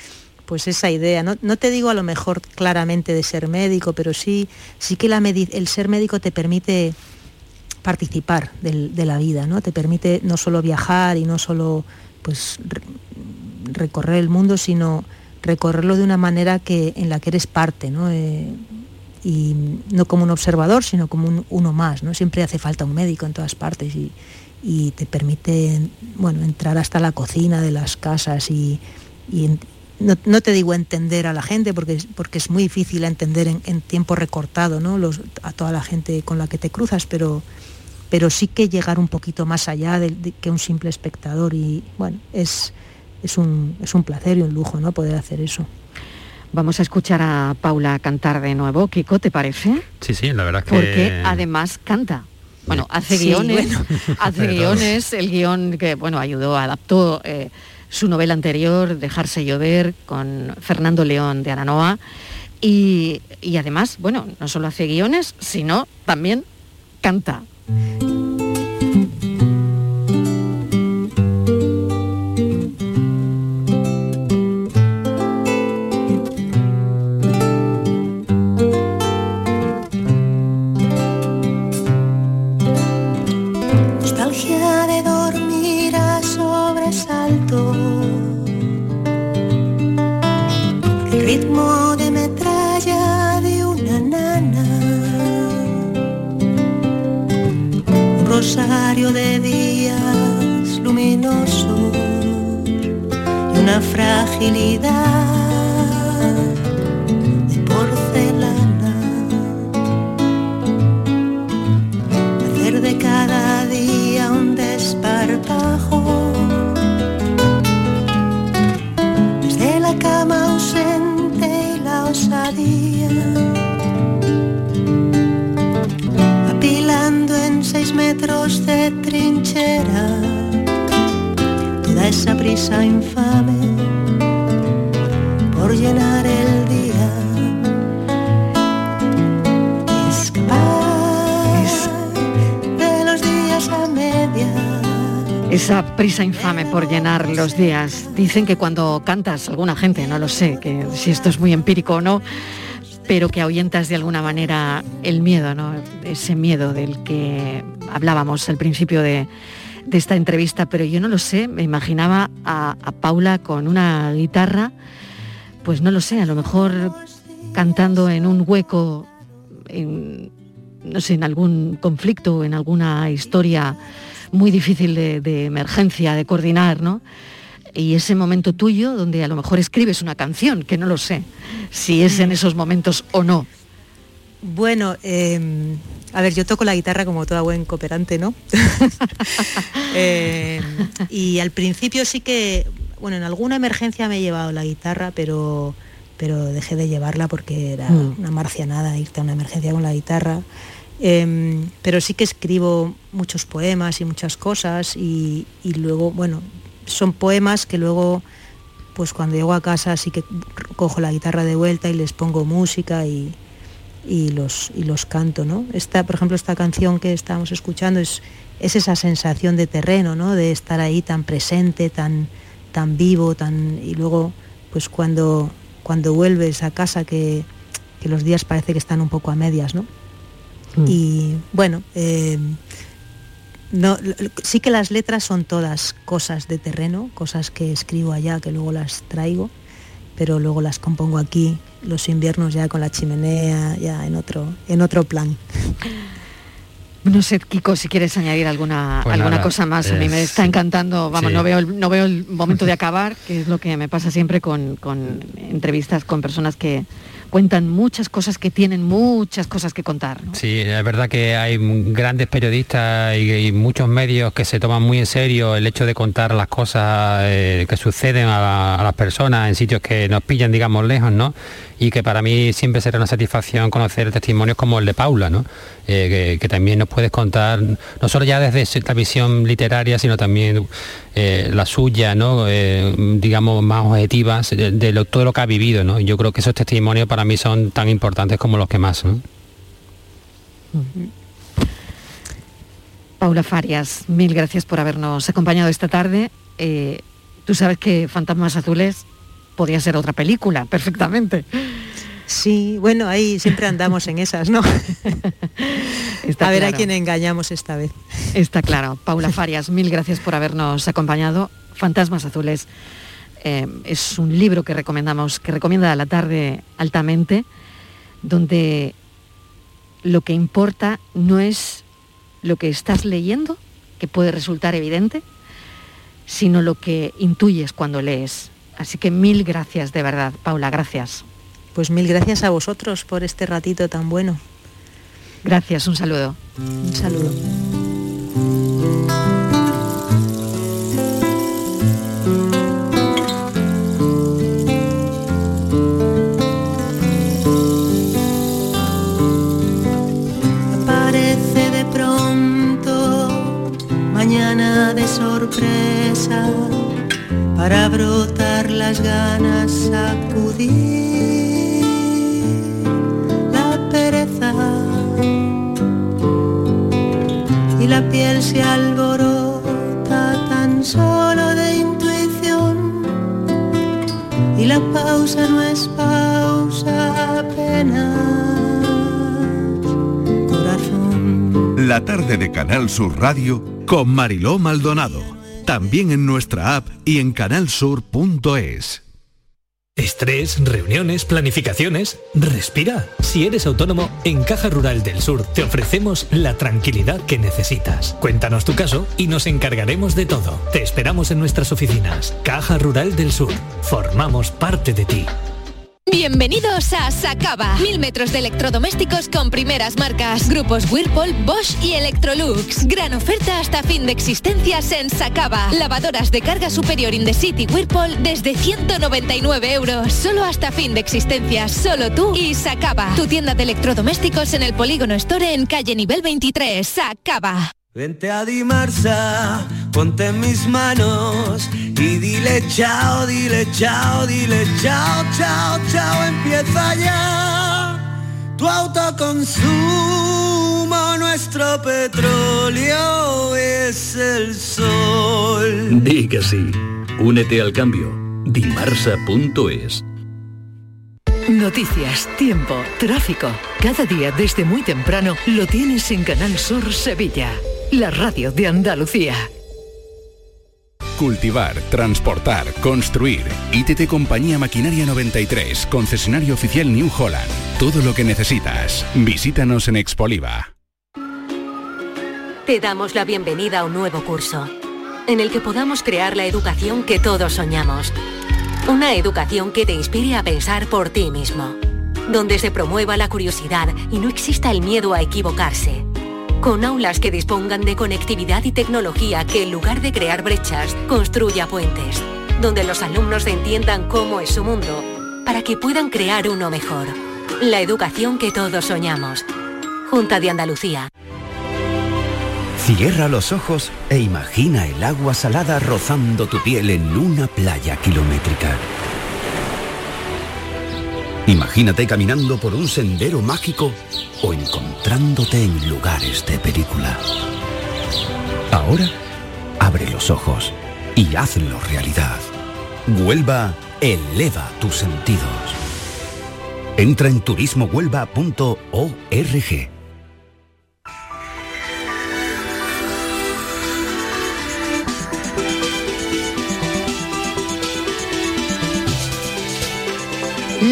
pues esa idea. No, no, te digo a lo mejor claramente de ser médico, pero sí, sí que el ser médico te permite participar de, la vida, ¿no? Te permite no solo viajar y no solo pues recorrer el mundo, sino recorrerlo de una manera que, en la que eres parte, ¿no? Eh, y no como un observador, sino como un, uno más, ¿no? Siempre hace falta un médico en todas partes y, y te permite, bueno, entrar hasta la cocina de las casas y, y no, te digo entender a la gente, porque, porque es muy difícil entender en, tiempo recortado ¿no? Los, a toda la gente con la que te cruzas, pero, pero sí que llegar un poquito más allá de, que un simple espectador. Y bueno, es, es, un, es un placer y un lujo ¿no? poder hacer eso. Vamos a escuchar a Paula cantar de nuevo. Kiko, ¿te parece? Sí, sí, la verdad que... Porque además canta. Bueno, hace guiones, hace guiones, el guion que, bueno, ayudó, adaptó eh, su novela anterior, Dejarse llover, con Fernando León de Aranoa. Y, y además, bueno, no solo hace guiones, sino también canta. De días luminosos y una fragilidad metros de trinchera, toda esa prisa infame por llenar el día. de los días a media. Esa prisa infame por llenar los días. Dicen que cuando cantas, alguna gente, no lo sé, que si esto es muy empírico o no, pero que ahuyentas de alguna manera el miedo, ¿no? Ese miedo del que hablábamos al principio de, esta entrevista, pero yo no lo sé, me imaginaba a, Paula con una guitarra, pues no lo sé, a lo mejor cantando en un hueco, en, no sé, en algún conflicto, en alguna historia muy difícil de, de emergencia, de coordinar, ¿no? y ese momento tuyo donde a lo mejor escribes una canción, que no lo sé, si es en esos momentos o no. Bueno, em, a ver, yo toco la guitarra como toda buen cooperante, ¿no? Em, y al principio sí que, bueno, en alguna emergencia me he llevado la guitarra, pero, pero dejé de llevarla porque era mm. una marcianada irte a una emergencia con la guitarra. Em, pero sí que escribo muchos poemas y muchas cosas y, y luego, bueno, son poemas que luego, pues cuando llego a casa sí que cojo la guitarra de vuelta y les pongo música y, los, y los canto, ¿no? Esta, por ejemplo, esta canción que estamos escuchando es, es esa sensación de terreno, ¿no? De estar ahí tan presente, tan, tan vivo, tan. y luego, pues cuando, cuando vuelves a casa que, los días parece que están un poco a medias, ¿no? Mm. Y bueno, eh, no, sí que las letras son todas cosas de terreno, cosas que escribo allá, que luego las traigo, pero luego las compongo aquí, los inviernos ya con la chimenea, ya en otro, en otro plan. No sé, Kiko, si quieres añadir alguna, pues alguna cosa más. A mí me está encantando, vamos, no, veo el, no veo el momento de acabar, que es lo que me pasa siempre con, con entrevistas con personas que, cuentan muchas cosas que tienen muchas cosas que contar. Sí, es verdad que hay grandes periodistas y, muchos medios que se toman muy en serio el hecho de contar las cosas eh, que suceden a, las personas en sitios que nos pillan, digamos, lejos, ¿no? Y que para mí siempre será una satisfacción conocer testimonios como el de Paula, ¿no? Eh, que, también nos puedes contar, no solo ya desde la visión literaria, sino también eh, la suya, ¿no? Eh, digamos, más objetivas de, todo lo que ha vivido. ¿no? Yo creo que esos testimonios para mí son tan importantes como los que más. Paula Farias, mil gracias por habernos acompañado esta tarde. tú sabes que Fantasmas Azules podía ser otra película, perfectamente. Sí, bueno, ahí siempre andamos en esas, ¿no? a ver a quién engañamos esta vez. Está claro. Paula Farias, mil gracias por habernos acompañado. Fantasmas Azules eh, es un libro que recomendamos, que recomienda a la tarde altamente, donde lo que importa no es lo que estás leyendo, que puede resultar evidente, sino lo que intuyes cuando lees Así que mil gracias de verdad, Paula, gracias. Pues mil gracias a vosotros por este ratito tan bueno. Gracias, un saludo. Un saludo. Sur Radio con Mariló Maldonado. También en nuestra app y en canalsur.es. Estrés, reuniones, planificaciones. Respira. Si eres autónomo, en Caja Rural del Sur te ofrecemos la tranquilidad que necesitas. Cuéntanos tu caso y nos encargaremos de todo. Te esperamos en nuestras oficinas. Caja Rural del Sur. Formamos parte de ti. Bienvenidos a Sacaba. Mil metros de electrodomésticos con primeras marcas. Grupos Whirlpool, Bosch y Electrolux. Gran oferta hasta fin de existencias en Sacaba. Lavadoras de carga superior in the city Whirlpool desde 199 euros. Solo hasta fin de existencias. Solo tú y Sacaba. Tu tienda de electrodomésticos en el Polígono Store en calle nivel 23. Sacaba. Vente a Dimarsa, ponte en mis manos y dile chao, dile chao, dile chao, chao, chao, empieza ya tu autoconsumo, nuestro petróleo es el sol. Di que sí. Únete al cambio. Dimarsa.es. Noticias, tiempo, tráfico. Cada día desde muy temprano lo tienes en Canal Sur Sevilla, la radio de Andalucía. Cultivar, transportar, construir. ITT Compañía Maquinaria 93, concesionario oficial New Holland. Todo lo que necesitas. Visítanos en Expoliva. Te damos la bienvenida a un nuevo curso, en el que podamos crear la educación que todos soñamos. Una educación que te inspire a pensar por ti mismo, donde se promueva la curiosidad y no exista el miedo a equivocarse. Con aulas que dispongan de conectividad y tecnología que en lugar de crear brechas, construya puentes, donde los alumnos entiendan cómo es su mundo, para que puedan crear uno mejor. La educación que todos soñamos. Junta de Andalucía. Cierra los ojos e imagina el agua salada rozando tu piel en una playa kilométrica. Imagínate caminando por un sendero mágico o encontrándote en lugares de película. Ahora, abre los ojos y hazlo realidad. Huelva eleva tus sentidos. Entra en turismohuelva.org.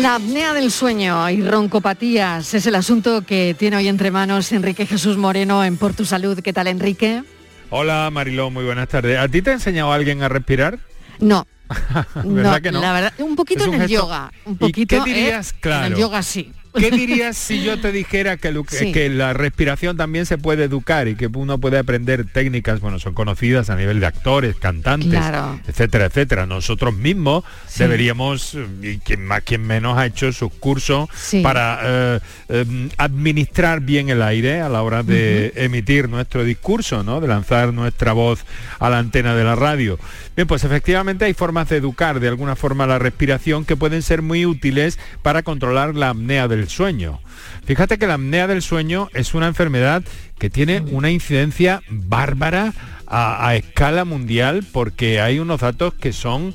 La apnea del sueño y roncopatías es el asunto que tiene hoy entre manos Enrique Jesús Moreno en Por Tu Salud. ¿Qué tal, Enrique? Hola Mariló, muy buenas tardes. ¿A ti te ha enseñado alguien a respirar? No. ¿Verdad que no? La verdad, un poquito un en el gesto- yoga. Un ¿Y poquito, qué dirías? ¿eh? Claro. En el yoga sí. ¿Qué dirías si yo te dijera que, lo- Sí. que la respiración también se puede educar y que uno puede aprender técnicas, bueno, son conocidas a nivel de actores, cantantes, Claro. etcétera, etcétera. Nosotros mismos Sí. deberíamos, y quien más, quien menos ha hecho sus cursos Sí. para eh, eh, administrar bien el aire a la hora de emitir nuestro discurso, ¿no? De lanzar nuestra voz a la antena de la radio. Bien, pues efectivamente hay formas de educar de alguna forma la respiración que pueden ser muy útiles para controlar la apnea del sueño. Fíjate que la apnea del sueño es una enfermedad que tiene una incidencia bárbara a, a escala mundial porque hay unos datos que son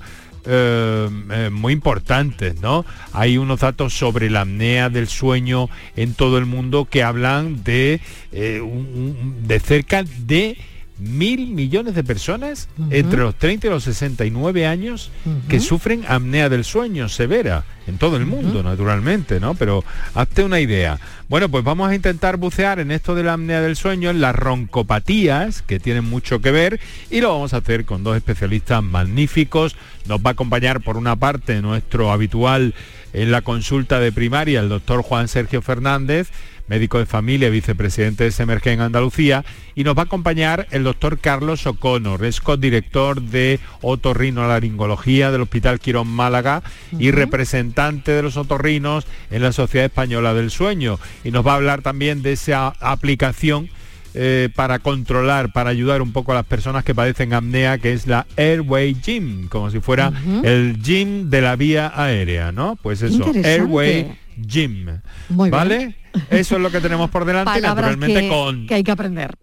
eh, eh, muy importantes, ¿no? Hay unos datos sobre la apnea del sueño en todo el mundo que hablan de, eh, un- de cerca de mil millones de personas entre los 30 y los 69 años que sufren apnea del sueño severa en todo el mundo, naturalmente, ¿no? Pero hazte una idea. Bueno, pues vamos a intentar bucear en esto de la apnea del sueño, en las roncopatías, que tienen mucho que ver, y lo vamos a hacer con dos especialistas magníficos. Nos va a acompañar por una parte nuestro habitual en la consulta de primaria, el doctor Juan Sergio Fernández, médico de familia, vicepresidente de Semerge en Andalucía, y nos va a acompañar el doctor Carlos O'Connor, es co-director de otorrinolaringología del Hospital Quirón Málaga y representante de los otorrinos en la Sociedad Española del Sueño. Y nos va a hablar también de esa aplicación eh, para controlar, para ayudar un poco a las personas que padecen apnea, que es la Airway Gym, como si fuera el gym de la vía aérea, ¿no? Pues eso, Airway Gym. ¿Vale? Eso es lo que tenemos por delante, naturalmente que, con que hay que aprender.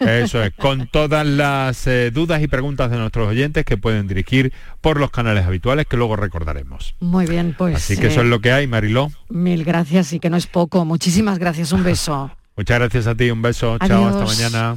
eso es, con todas las eh, dudas y preguntas de nuestros oyentes que pueden dirigir por los canales habituales que luego recordaremos. Muy bien, pues. Así que eso es lo que hay, Mariló. Mil gracias y que no es poco. Muchísimas gracias, un beso. Muchas gracias a ti, un beso, chao, hasta mañana.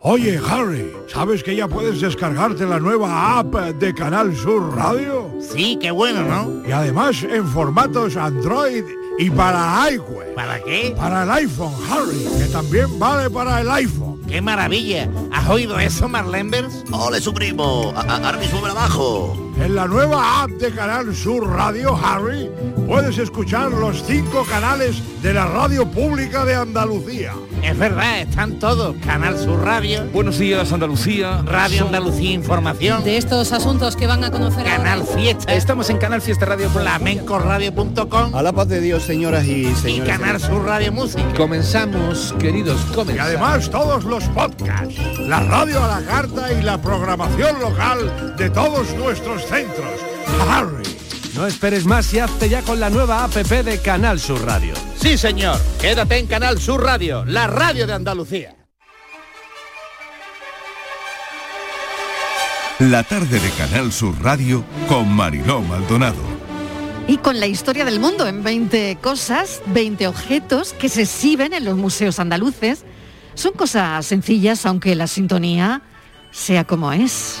Oye, Harry, ¿sabes que ya puedes descargarte la nueva app de Canal Sur Radio? Sí, qué bueno, ¿no? Y además en formatos Android y para iWeb. ¿Para qué? Para el iPhone, Harry, que también vale para el iPhone. ¡Qué maravilla! ¿Has oído eso, Marlenbers? ¡Ole, su primo! Ahora mismo me la bajo. En la nueva app de Canal Sur Radio, Harry, puedes escuchar los cinco canales de la radio pública de Andalucía. Es verdad, están todos. Canal Sur Radio. Buenos días, Andalucía. Radio Andalucía Información. De estos asuntos que van a conocer Canal Fiesta. Estamos en Canal Fiesta Radio. Flamencoradio.com. A la paz de Dios, señoras y Y señores. Canal Sur Radio Música. Comenzamos, queridos, Y comenzamos. además todos los podcasts, la radio a la carta y la programación local de todos nuestros centros. Harry. No esperes más y hazte ya con la nueva APP de Canal Sur Radio. Sí, señor. Quédate en Canal Sur Radio, la radio de Andalucía. La tarde de Canal Sur Radio con Mariló Maldonado. Y con la historia del mundo en 20 cosas, 20 objetos que se exhiben en los museos andaluces. Son cosas sencillas, aunque la sintonía sea como es.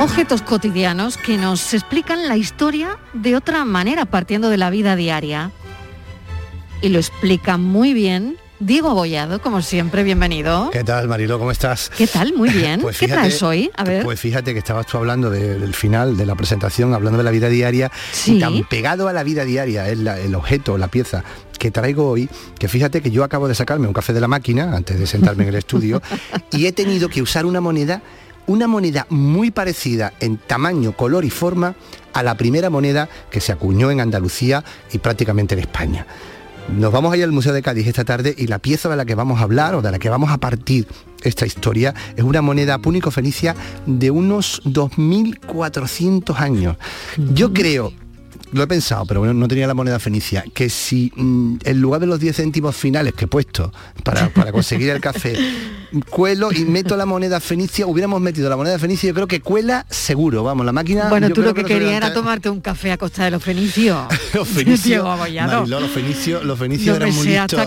Objetos cotidianos que nos explican la historia de otra manera, partiendo de la vida diaria. Y lo explica muy bien Diego Bollado, como siempre, bienvenido. ¿Qué tal, Marilo? ¿Cómo estás? ¿Qué tal? Muy bien. Pues ¿Qué fíjate- tal soy? A ver. Pues fíjate que estabas tú hablando de- del final de la presentación, hablando de la vida diaria, Sí. y tan pegado a la vida diaria es la- el objeto, la pieza que traigo hoy, que fíjate que yo acabo de sacarme un café de la máquina antes de sentarme en el estudio y he tenido que usar una moneda, una moneda muy parecida en tamaño, color y forma a la primera moneda que se acuñó en Andalucía y prácticamente en España. Nos vamos a ir al Museo de Cádiz esta tarde y la pieza de la que vamos a hablar o de la que vamos a partir esta historia es una moneda púnico-fenicia de unos 2.400 años. Yo creo, lo he pensado, pero bueno, no tenía la moneda fenicia, que si mm, en lugar de los 10 céntimos finales que he puesto para, para conseguir el café, cuelo y meto la moneda fenicia, hubiéramos metido la moneda fenicia, yo creo que cuela seguro, vamos, la máquina... Bueno, tú lo que no se querías era tomarte un café a costa de los fenicios. los fenicios. Mariló, los fenicios, los fenicios No eran muy listos.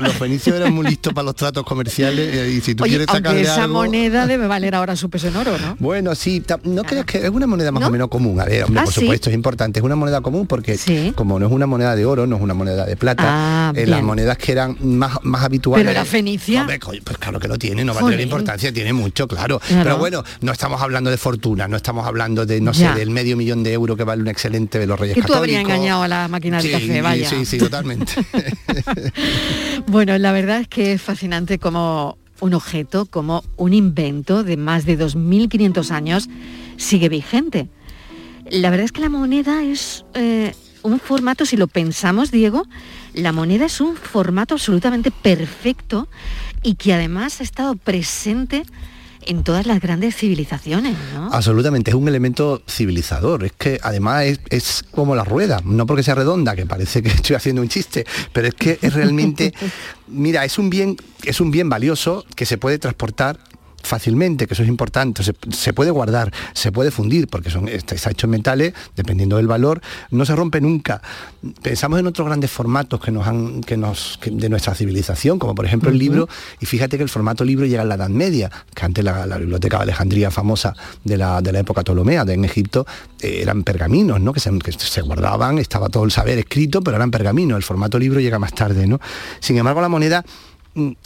Los fenicios eran muy listos para los tratos comerciales eh, y si tú Oye, quieres sacarle esa algo- moneda debe valer ahora su peso en oro, ¿no? Bueno, sí, no crees que es una moneda más o menos común. A ver, hombre, Ah, por ¿sí? supuesto, es importante. Es una moneda común porque como no es una moneda de oro, no es una moneda de plata, Ah, eh, las monedas que eran más, más habituales. Pero la fenicia... Hombre, pues claro que lo tiene, no va a tener importancia, tiene mucho, claro. Claro. Pero bueno, no estamos hablando de fortuna, no estamos hablando de, no Ya. sé, del medio millón de euros que vale un excelente de los Reyes Que tú habrías engañado a la máquina de Sí, café, vaya. Sí, sí, totalmente. Bueno, la verdad es que es fascinante como un objeto, como un invento de más de 2.500 años sigue vigente. La verdad es que la moneda es eh, un formato, si lo pensamos, Diego, la moneda es un formato absolutamente perfecto y que además ha estado presente en todas las grandes civilizaciones, ¿no? Absolutamente, es un elemento civilizador. Es que además es, es como la rueda, no porque sea redonda, que parece que estoy haciendo un chiste, pero es que es realmente, mira, es un bien, es un bien valioso que se puede transportar fácilmente, que eso es importante, se, se puede guardar, se puede fundir, porque son, está, está hecho en metales, dependiendo del valor, no se rompe nunca. Pensamos en otros grandes formatos que nos han, que nos, que de nuestra civilización, como por ejemplo el libro, y fíjate que el formato libro llega en la Edad Media, que antes la, la biblioteca de Alejandría famosa de la, de la época Ptolomea, de en Egipto, eh, eran pergaminos, ¿no? Que se, que se guardaban, estaba todo el saber escrito, pero eran pergaminos, el formato libro llega más tarde, ¿no? Sin embargo, la moneda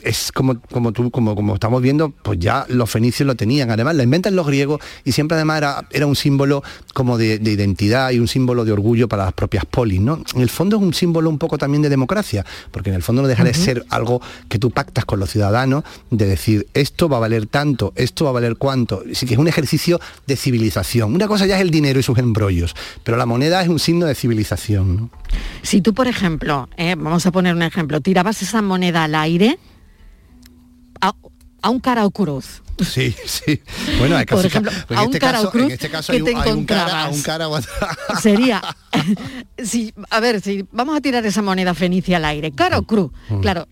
es como, como tú, como, como estamos viendo, pues ya los fenicios lo tenían. Además, la inventan los griegos y siempre además era, era un símbolo como de, de identidad y un símbolo de orgullo para las propias polis, ¿no? En el fondo es un símbolo un poco también de democracia, porque en el fondo no deja de ser algo que tú pactas con los ciudadanos, de decir esto va a valer tanto, esto va a valer cuánto. Así que es un ejercicio de civilización. Una cosa ya es el dinero y sus embrollos, pero la moneda es un signo de civilización. ¿no? Si tú, por ejemplo, eh, vamos a poner un ejemplo, tirabas esa moneda al aire a, a un cara o cruz. Sí, sí. Bueno, hay Por casi- ejemplo, en a un este cara o caso, cruz en este caso que hay un, te hay un cara, a un cara o a- Sería, si, a ver, si vamos a tirar esa moneda fenicia al aire, cara o cruz, Mm. claro,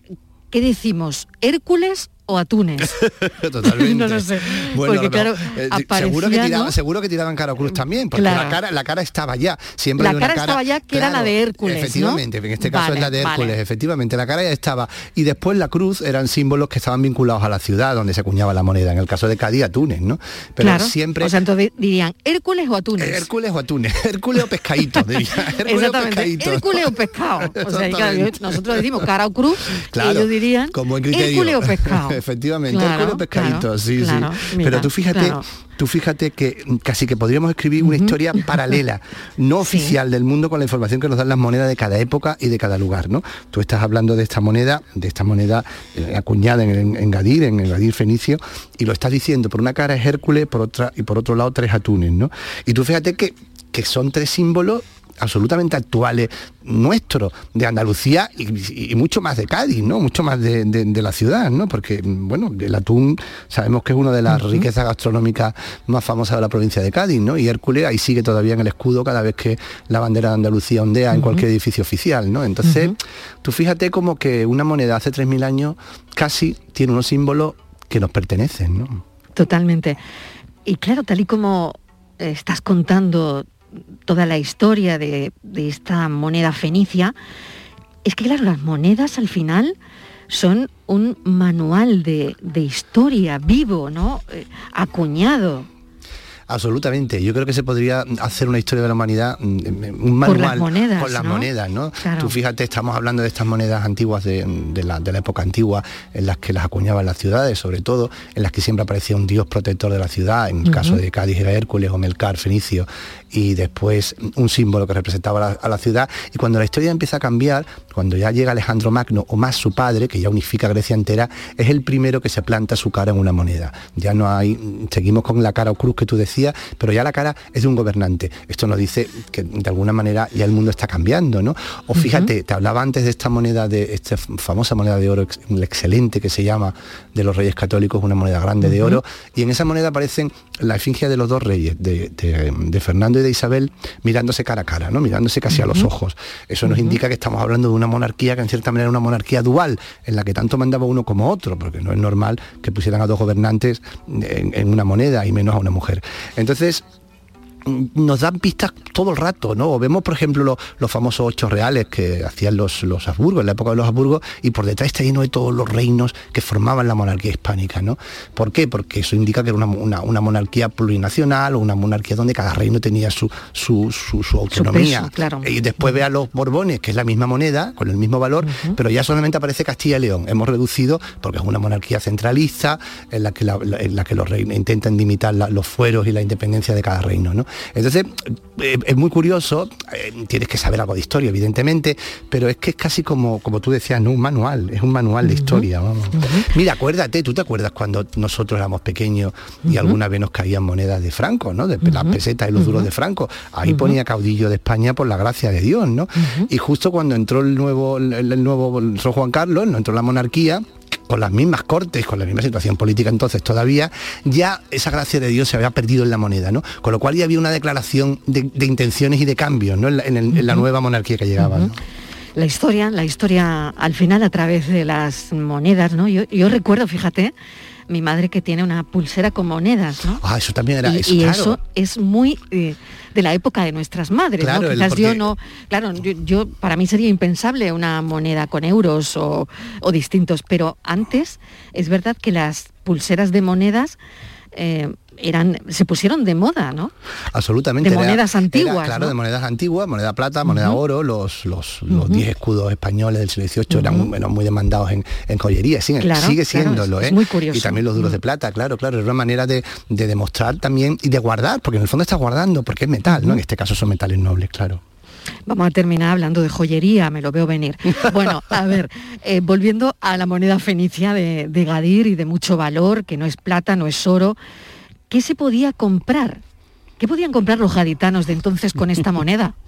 ¿qué decimos? ¿Hércules o atunes? Totalmente. no lo sé. Bueno, porque no, claro, eh, aparecía, seguro, que ¿no? tiraban, seguro que tiraban cara o cruz también, porque Claro. la, cara, la cara estaba ya. Siempre La hay una cara estaba ya, que era la de Hércules, ¿no? Efectivamente, en este caso Vale, es la de Hércules, vale. efectivamente, la cara ya estaba. Y después la cruz eran símbolos que estaban vinculados a la ciudad donde se acuñaba la moneda. En el caso de Cádiz, atunes, ¿no? Pero claro. siempre... O sea, entonces dirían, ¿Hércules o atunes? Hércules o atunes, Hércules o pescadito, diría. Hércules o Exactamente, pescadito. Hércules o pescado. O sea, claro, Exactamente. nosotros decimos cara o cruz, Claro, ellos dirían como en criterio. Hércules o pescado. Efectivamente, Claro, Hércules o pescadito, claro, sí, claro, sí. mira, Pero tú fíjate, claro. tú fíjate que casi que podríamos escribir una historia paralela, no oficial del mundo con la información que nos dan las monedas de cada época y de cada lugar, ¿no? Tú estás hablando de esta moneda, de esta moneda eh, acuñada en, en- en Gadir, en el Gadir fenicio, y lo estás diciendo, por una cara es Hércules, por otra, y por otro lado tres atunes, ¿no? Y tú fíjate que, que son tres símbolos absolutamente actuales nuestros, de Andalucía y, y mucho más de Cádiz, ¿no? Mucho más de, de- de la ciudad, ¿no? Porque, bueno, el atún sabemos que es una de las riquezas gastronómicas más famosas de la provincia de Cádiz, ¿no? Y Hércules ahí sigue todavía en el escudo cada vez que la bandera de Andalucía ondea en cualquier edificio oficial, ¿no? Entonces, tú fíjate como que una moneda hace 3.000 años casi tiene unos símbolos que nos pertenecen, ¿no? Totalmente. Y claro, tal y como eh, estás contando toda la historia de, de esta moneda fenicia, es que claro, las monedas al final son un manual de, de historia vivo, ¿no? Eh, acuñado. Absolutamente. Yo creo que se podría hacer una historia de la humanidad, mm, un Por manual las monedas, con las ¿no? monedas, ¿no? Claro. Tú fíjate, estamos hablando de estas monedas antiguas de, de la, de la época antigua, en las que las acuñaban las ciudades, sobre todo, en las que siempre aparecía un dios protector de la ciudad, en el caso de Cádiz era Hércules o Melcar, Fenicio, y después un símbolo que representaba a la, a la ciudad. Y cuando la historia empieza a cambiar, cuando ya llega Alejandro Magno, o más su padre, que ya unifica Grecia entera, es el primero que se planta su cara en una moneda. Ya no hay, seguimos con la cara o cruz que tú decías, pero ya la cara es de un gobernante. Esto nos dice que de alguna manera ya el mundo está cambiando, ¿no? O fíjate, te hablaba antes de esta moneda, de esta famosa moneda de oro ex- excelente que se llama de los reyes católicos, una moneda grande de oro, y en esa moneda aparecen la efigie de los dos reyes, de, de- de Fernando y de Isabel, mirándose cara a cara, ¿no? Mirándose casi a los ojos. Eso nos indica que estamos hablando de una monarquía que en cierta manera era una monarquía dual, en la que tanto mandaba uno como otro, porque no es normal que pusieran a dos gobernantes en, en una moneda y menos a una mujer. Entonces, nos dan pistas todo el rato, ¿no? O vemos, por ejemplo, lo- los famosos ocho reales que hacían los, los Habsburgo, en la época de los Habsburgo, y por detrás está lleno de todos los reinos que formaban la monarquía hispánica, ¿no? ¿Por qué? Porque eso indica que era una, una- una monarquía plurinacional o una monarquía donde cada reino tenía su, su, su- su autonomía. peso, claro. Y después ve a los Borbones, que es la misma moneda, con el mismo valor, pero ya solamente aparece Castilla y León. Hemos reducido, porque es una monarquía centralista, en la que, la- la- en la que los reinos intentan limitar la- los fueros y la independencia de cada reino. ¿no? Entonces, eh, es muy curioso, eh, tienes que saber algo de historia, evidentemente, pero es que es casi como, como tú decías, no un manual, es un manual de historia. vamos. Mira, acuérdate, tú te acuerdas cuando nosotros éramos pequeños y alguna vez nos caían monedas de Franco, ¿no? De las pesetas y los duros de Franco. Ahí ponía caudillo de España por la gracia de Dios, ¿no? Y justo cuando entró el nuevo, el, el nuevo el Juan Carlos, no entró la monarquía, con las mismas cortes, con la misma situación política entonces todavía, ya esa gracia de Dios se había perdido en la moneda, ¿no? Con lo cual ya había una declaración de, intenciones y de cambios, ¿no? En la, nueva monarquía que llegaba. La historia, la historia al final a través de las monedas, ¿no? Yo, yo recuerdo, fíjate, mi madre que tiene una pulsera con monedas, ¿no? Ah, eso también era y, eso. Y eso es muy eh, de la época de nuestras madres, ¿no? Quizás yo no, claro, yo, para mí sería impensable una moneda con euros o, distintos, pero antes es verdad que las pulseras de monedas eh, eran, se pusieron de moda, ¿no? Absolutamente. De monedas antiguas. claro, de monedas antiguas, moneda plata, moneda oro, los los, los 10 escudos españoles del siglo XVIII eran muy, demandados en, joyería, sigue, sigue siéndolo, ¿eh? muy curioso. Y también los duros de plata, claro, claro, es una manera de, demostrar también y de guardar, porque en el fondo está guardando, porque es metal, ¿no? En este caso son metales nobles, claro. Vamos a terminar hablando de joyería, me lo veo venir. Bueno, a ver, eh, volviendo a la moneda fenicia de, de Gadir y de mucho valor, que no es plata, no es oro, ¿qué se podía comprar? ¿Qué podían comprar los gaditanos de entonces con esta moneda?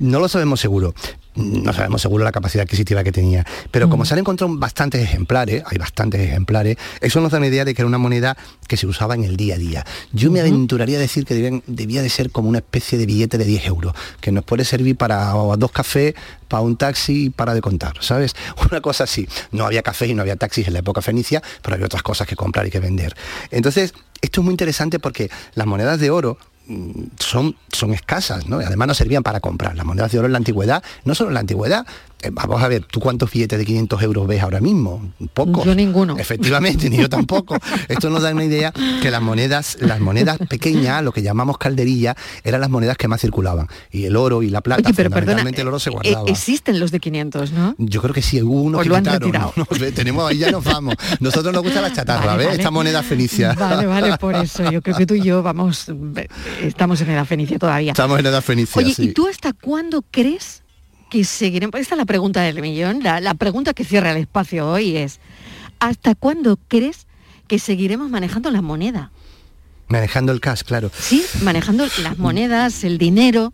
No lo sabemos seguro. No sabemos seguro la capacidad adquisitiva que tenía. Pero como se han encontrado bastantes ejemplares, hay bastantes ejemplares, eso nos da una idea de que era una moneda que se usaba en el día a día. Yo me aventuraría a decir que debía de ser como una especie de billete de 10 euros, que nos puede servir para dos cafés, para un taxi y para de contar, ¿sabes? Una cosa así. No había cafés y no había taxis en la época fenicia, pero había otras cosas que comprar y que vender. Entonces, esto es muy interesante porque las monedas de oro mm, son, son escasas, ¿no? además no servían para comprar. Las monedas de oro en la antigüedad, no solo en la antigüedad, vamos a ver, ¿tú cuántos billetes de 500 euros ves ahora mismo? Pocos. Yo ninguno. Efectivamente, ni yo tampoco. Esto nos da una idea que las monedas, las monedas pequeñas, lo que llamamos calderilla, eran las monedas que más circulaban. Y el oro y la plata, Oye, pero perdona, el oro se eh, guardaba. existen los de 500, ¿no? Yo creo que sí, hubo uno que lo han retirado. tenemos, ahí ya nos vamos. Nosotros nos gusta la chatarra, ¿ves? Esta moneda fenicia. Vale, vale, por eso. Yo creo que tú y yo vamos, estamos en edad fenicia todavía. Estamos en edad fenicia, Oye, ¿y tú hasta cuándo crees que seguiremos, esta es la pregunta del millón, la, pregunta que cierra el espacio hoy es, ¿hasta cuándo crees que seguiremos manejando la moneda? Manejando el cash, claro. Sí, manejando las monedas, el dinero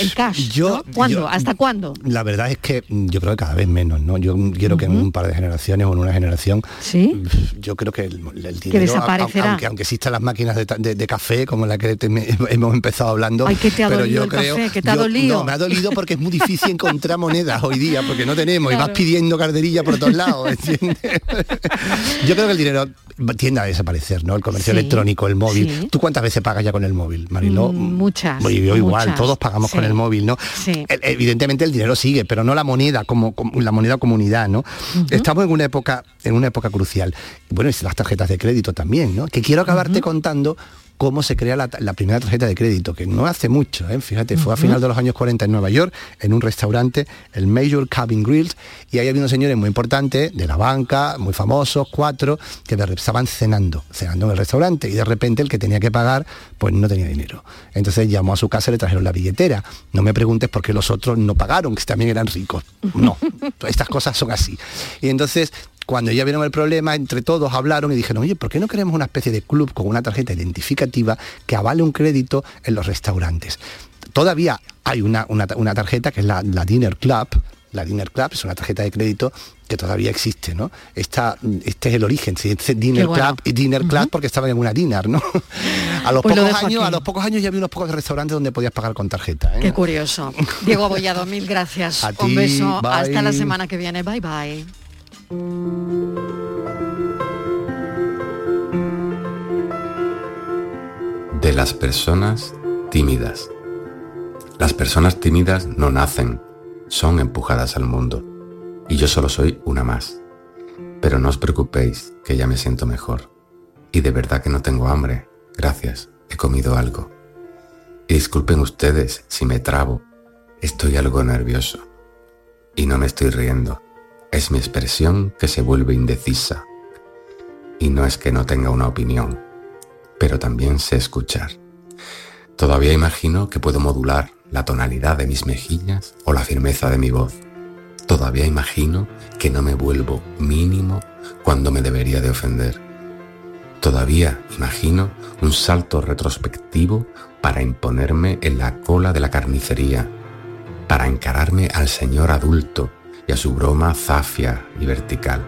el cash. Yo, ¿Cuándo? ¿Hasta cuándo? La verdad es que yo creo que cada vez menos, ¿no? Yo quiero que en un par de generaciones o en una generación, ¿Sí? yo creo que el, dinero, desaparecerá. Aunque, aunque, existan las máquinas de, café, como la que hemos empezado hablando. Ay, que te ha pero dolido yo el creo, café, que te ha dolido. No, me ha dolido porque es muy difícil encontrar monedas hoy día, porque no tenemos, y vas pidiendo carderilla por todos lados. yo creo que el dinero tiende a desaparecer, ¿no? El comercio electrónico, el móvil. ¿Tú cuántas veces pagas ya con el móvil, Mariló? Mm, muchas. yo igual, todos pagamos con el móvil, ¿no? Evidentemente el dinero sigue, pero no la moneda como, la moneda comunidad, ¿no? Estamos en una época, en una época crucial. Bueno, y las tarjetas de crédito también, ¿no? Que quiero acabarte contando cómo se crea la, primera tarjeta de crédito, que no hace mucho, ¿eh? fíjate, fue a final de los años 40 en Nueva York, en un restaurante, el Major Cabin Grills, y ahí había unos señores muy importantes de la banca, muy famosos, cuatro, que estaban cenando, cenando en el restaurante, y de repente el que tenía que pagar, pues no tenía dinero. Entonces llamó a su casa y le trajeron la billetera. No me preguntes por qué los otros no pagaron, que también eran ricos. No, estas cosas son así. Y entonces cuando ya vieron el problema, entre todos hablaron y dijeron, oye, ¿por qué no queremos una especie de club con una tarjeta identificativa que avale un crédito en los restaurantes? Todavía hay una, una, tarjeta que es la, Dinner Club, la Dinner Club es una tarjeta de crédito que todavía existe, ¿no? Esta, este es el origen, se dice Dinner Club y Dinner Club porque estaban en una dinner, ¿no? a, los pues pocos años, a los pocos años ya había unos pocos restaurantes donde podías pagar con tarjeta. ¿eh? Qué curioso. Diego Abollado, mil gracias. Un beso. Hasta la semana que viene. Bye bye. De las personas tímidas. Las personas tímidas no nacen, son empujadas al mundo. Y yo solo soy una más. Pero no os preocupéis, que ya me siento mejor. Y de verdad que no tengo hambre. Gracias, he comido algo. Y disculpen ustedes si me trabo. Estoy algo nervioso. Y no me estoy riendo es mi expresión que se vuelve indecisa. Y no es que no tenga una opinión, pero también sé escuchar. Todavía imagino que puedo modular la tonalidad de mis mejillas o la firmeza de mi voz. Todavía imagino que no me vuelvo mínimo cuando me debería de ofender. Todavía imagino un salto retrospectivo para imponerme en la cola de la carnicería, para encararme al señor adulto a su broma zafia y vertical.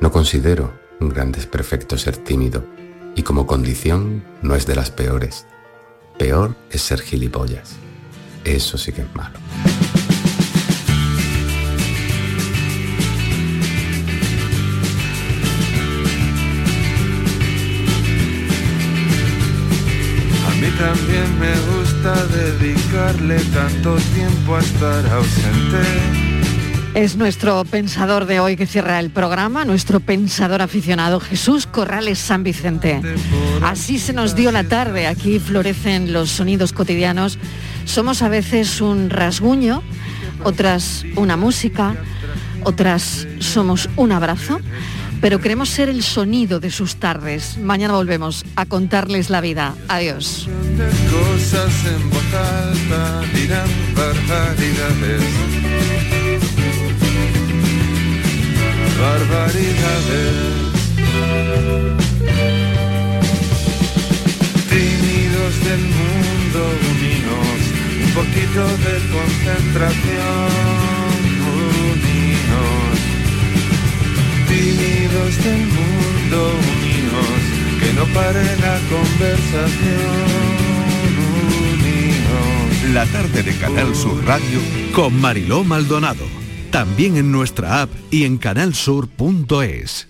No considero un gran desperfecto ser tímido y como condición no es de las peores. Peor es ser gilipollas. Eso sí que es malo. También me gusta dedicarle tanto tiempo a estar ausente. Es nuestro pensador de hoy que cierra el programa, nuestro pensador aficionado Jesús Corrales San Vicente. Así se nos dio la tarde, aquí florecen los sonidos cotidianos. Somos a veces un rasguño, otras una música, otras somos un abrazo, pero queremos ser el sonido de sus tardes. Mañana volvemos a contarles la vida. Adiós. Barbaridades. Tímidos del mundo, unidos, un poquito de concentración, unidos. Tímidos del mundo, unidos, que no pare la conversación. La tarde de Canal Sur Radio con Mariló Maldonado. También en nuestra app y en canalsur.es.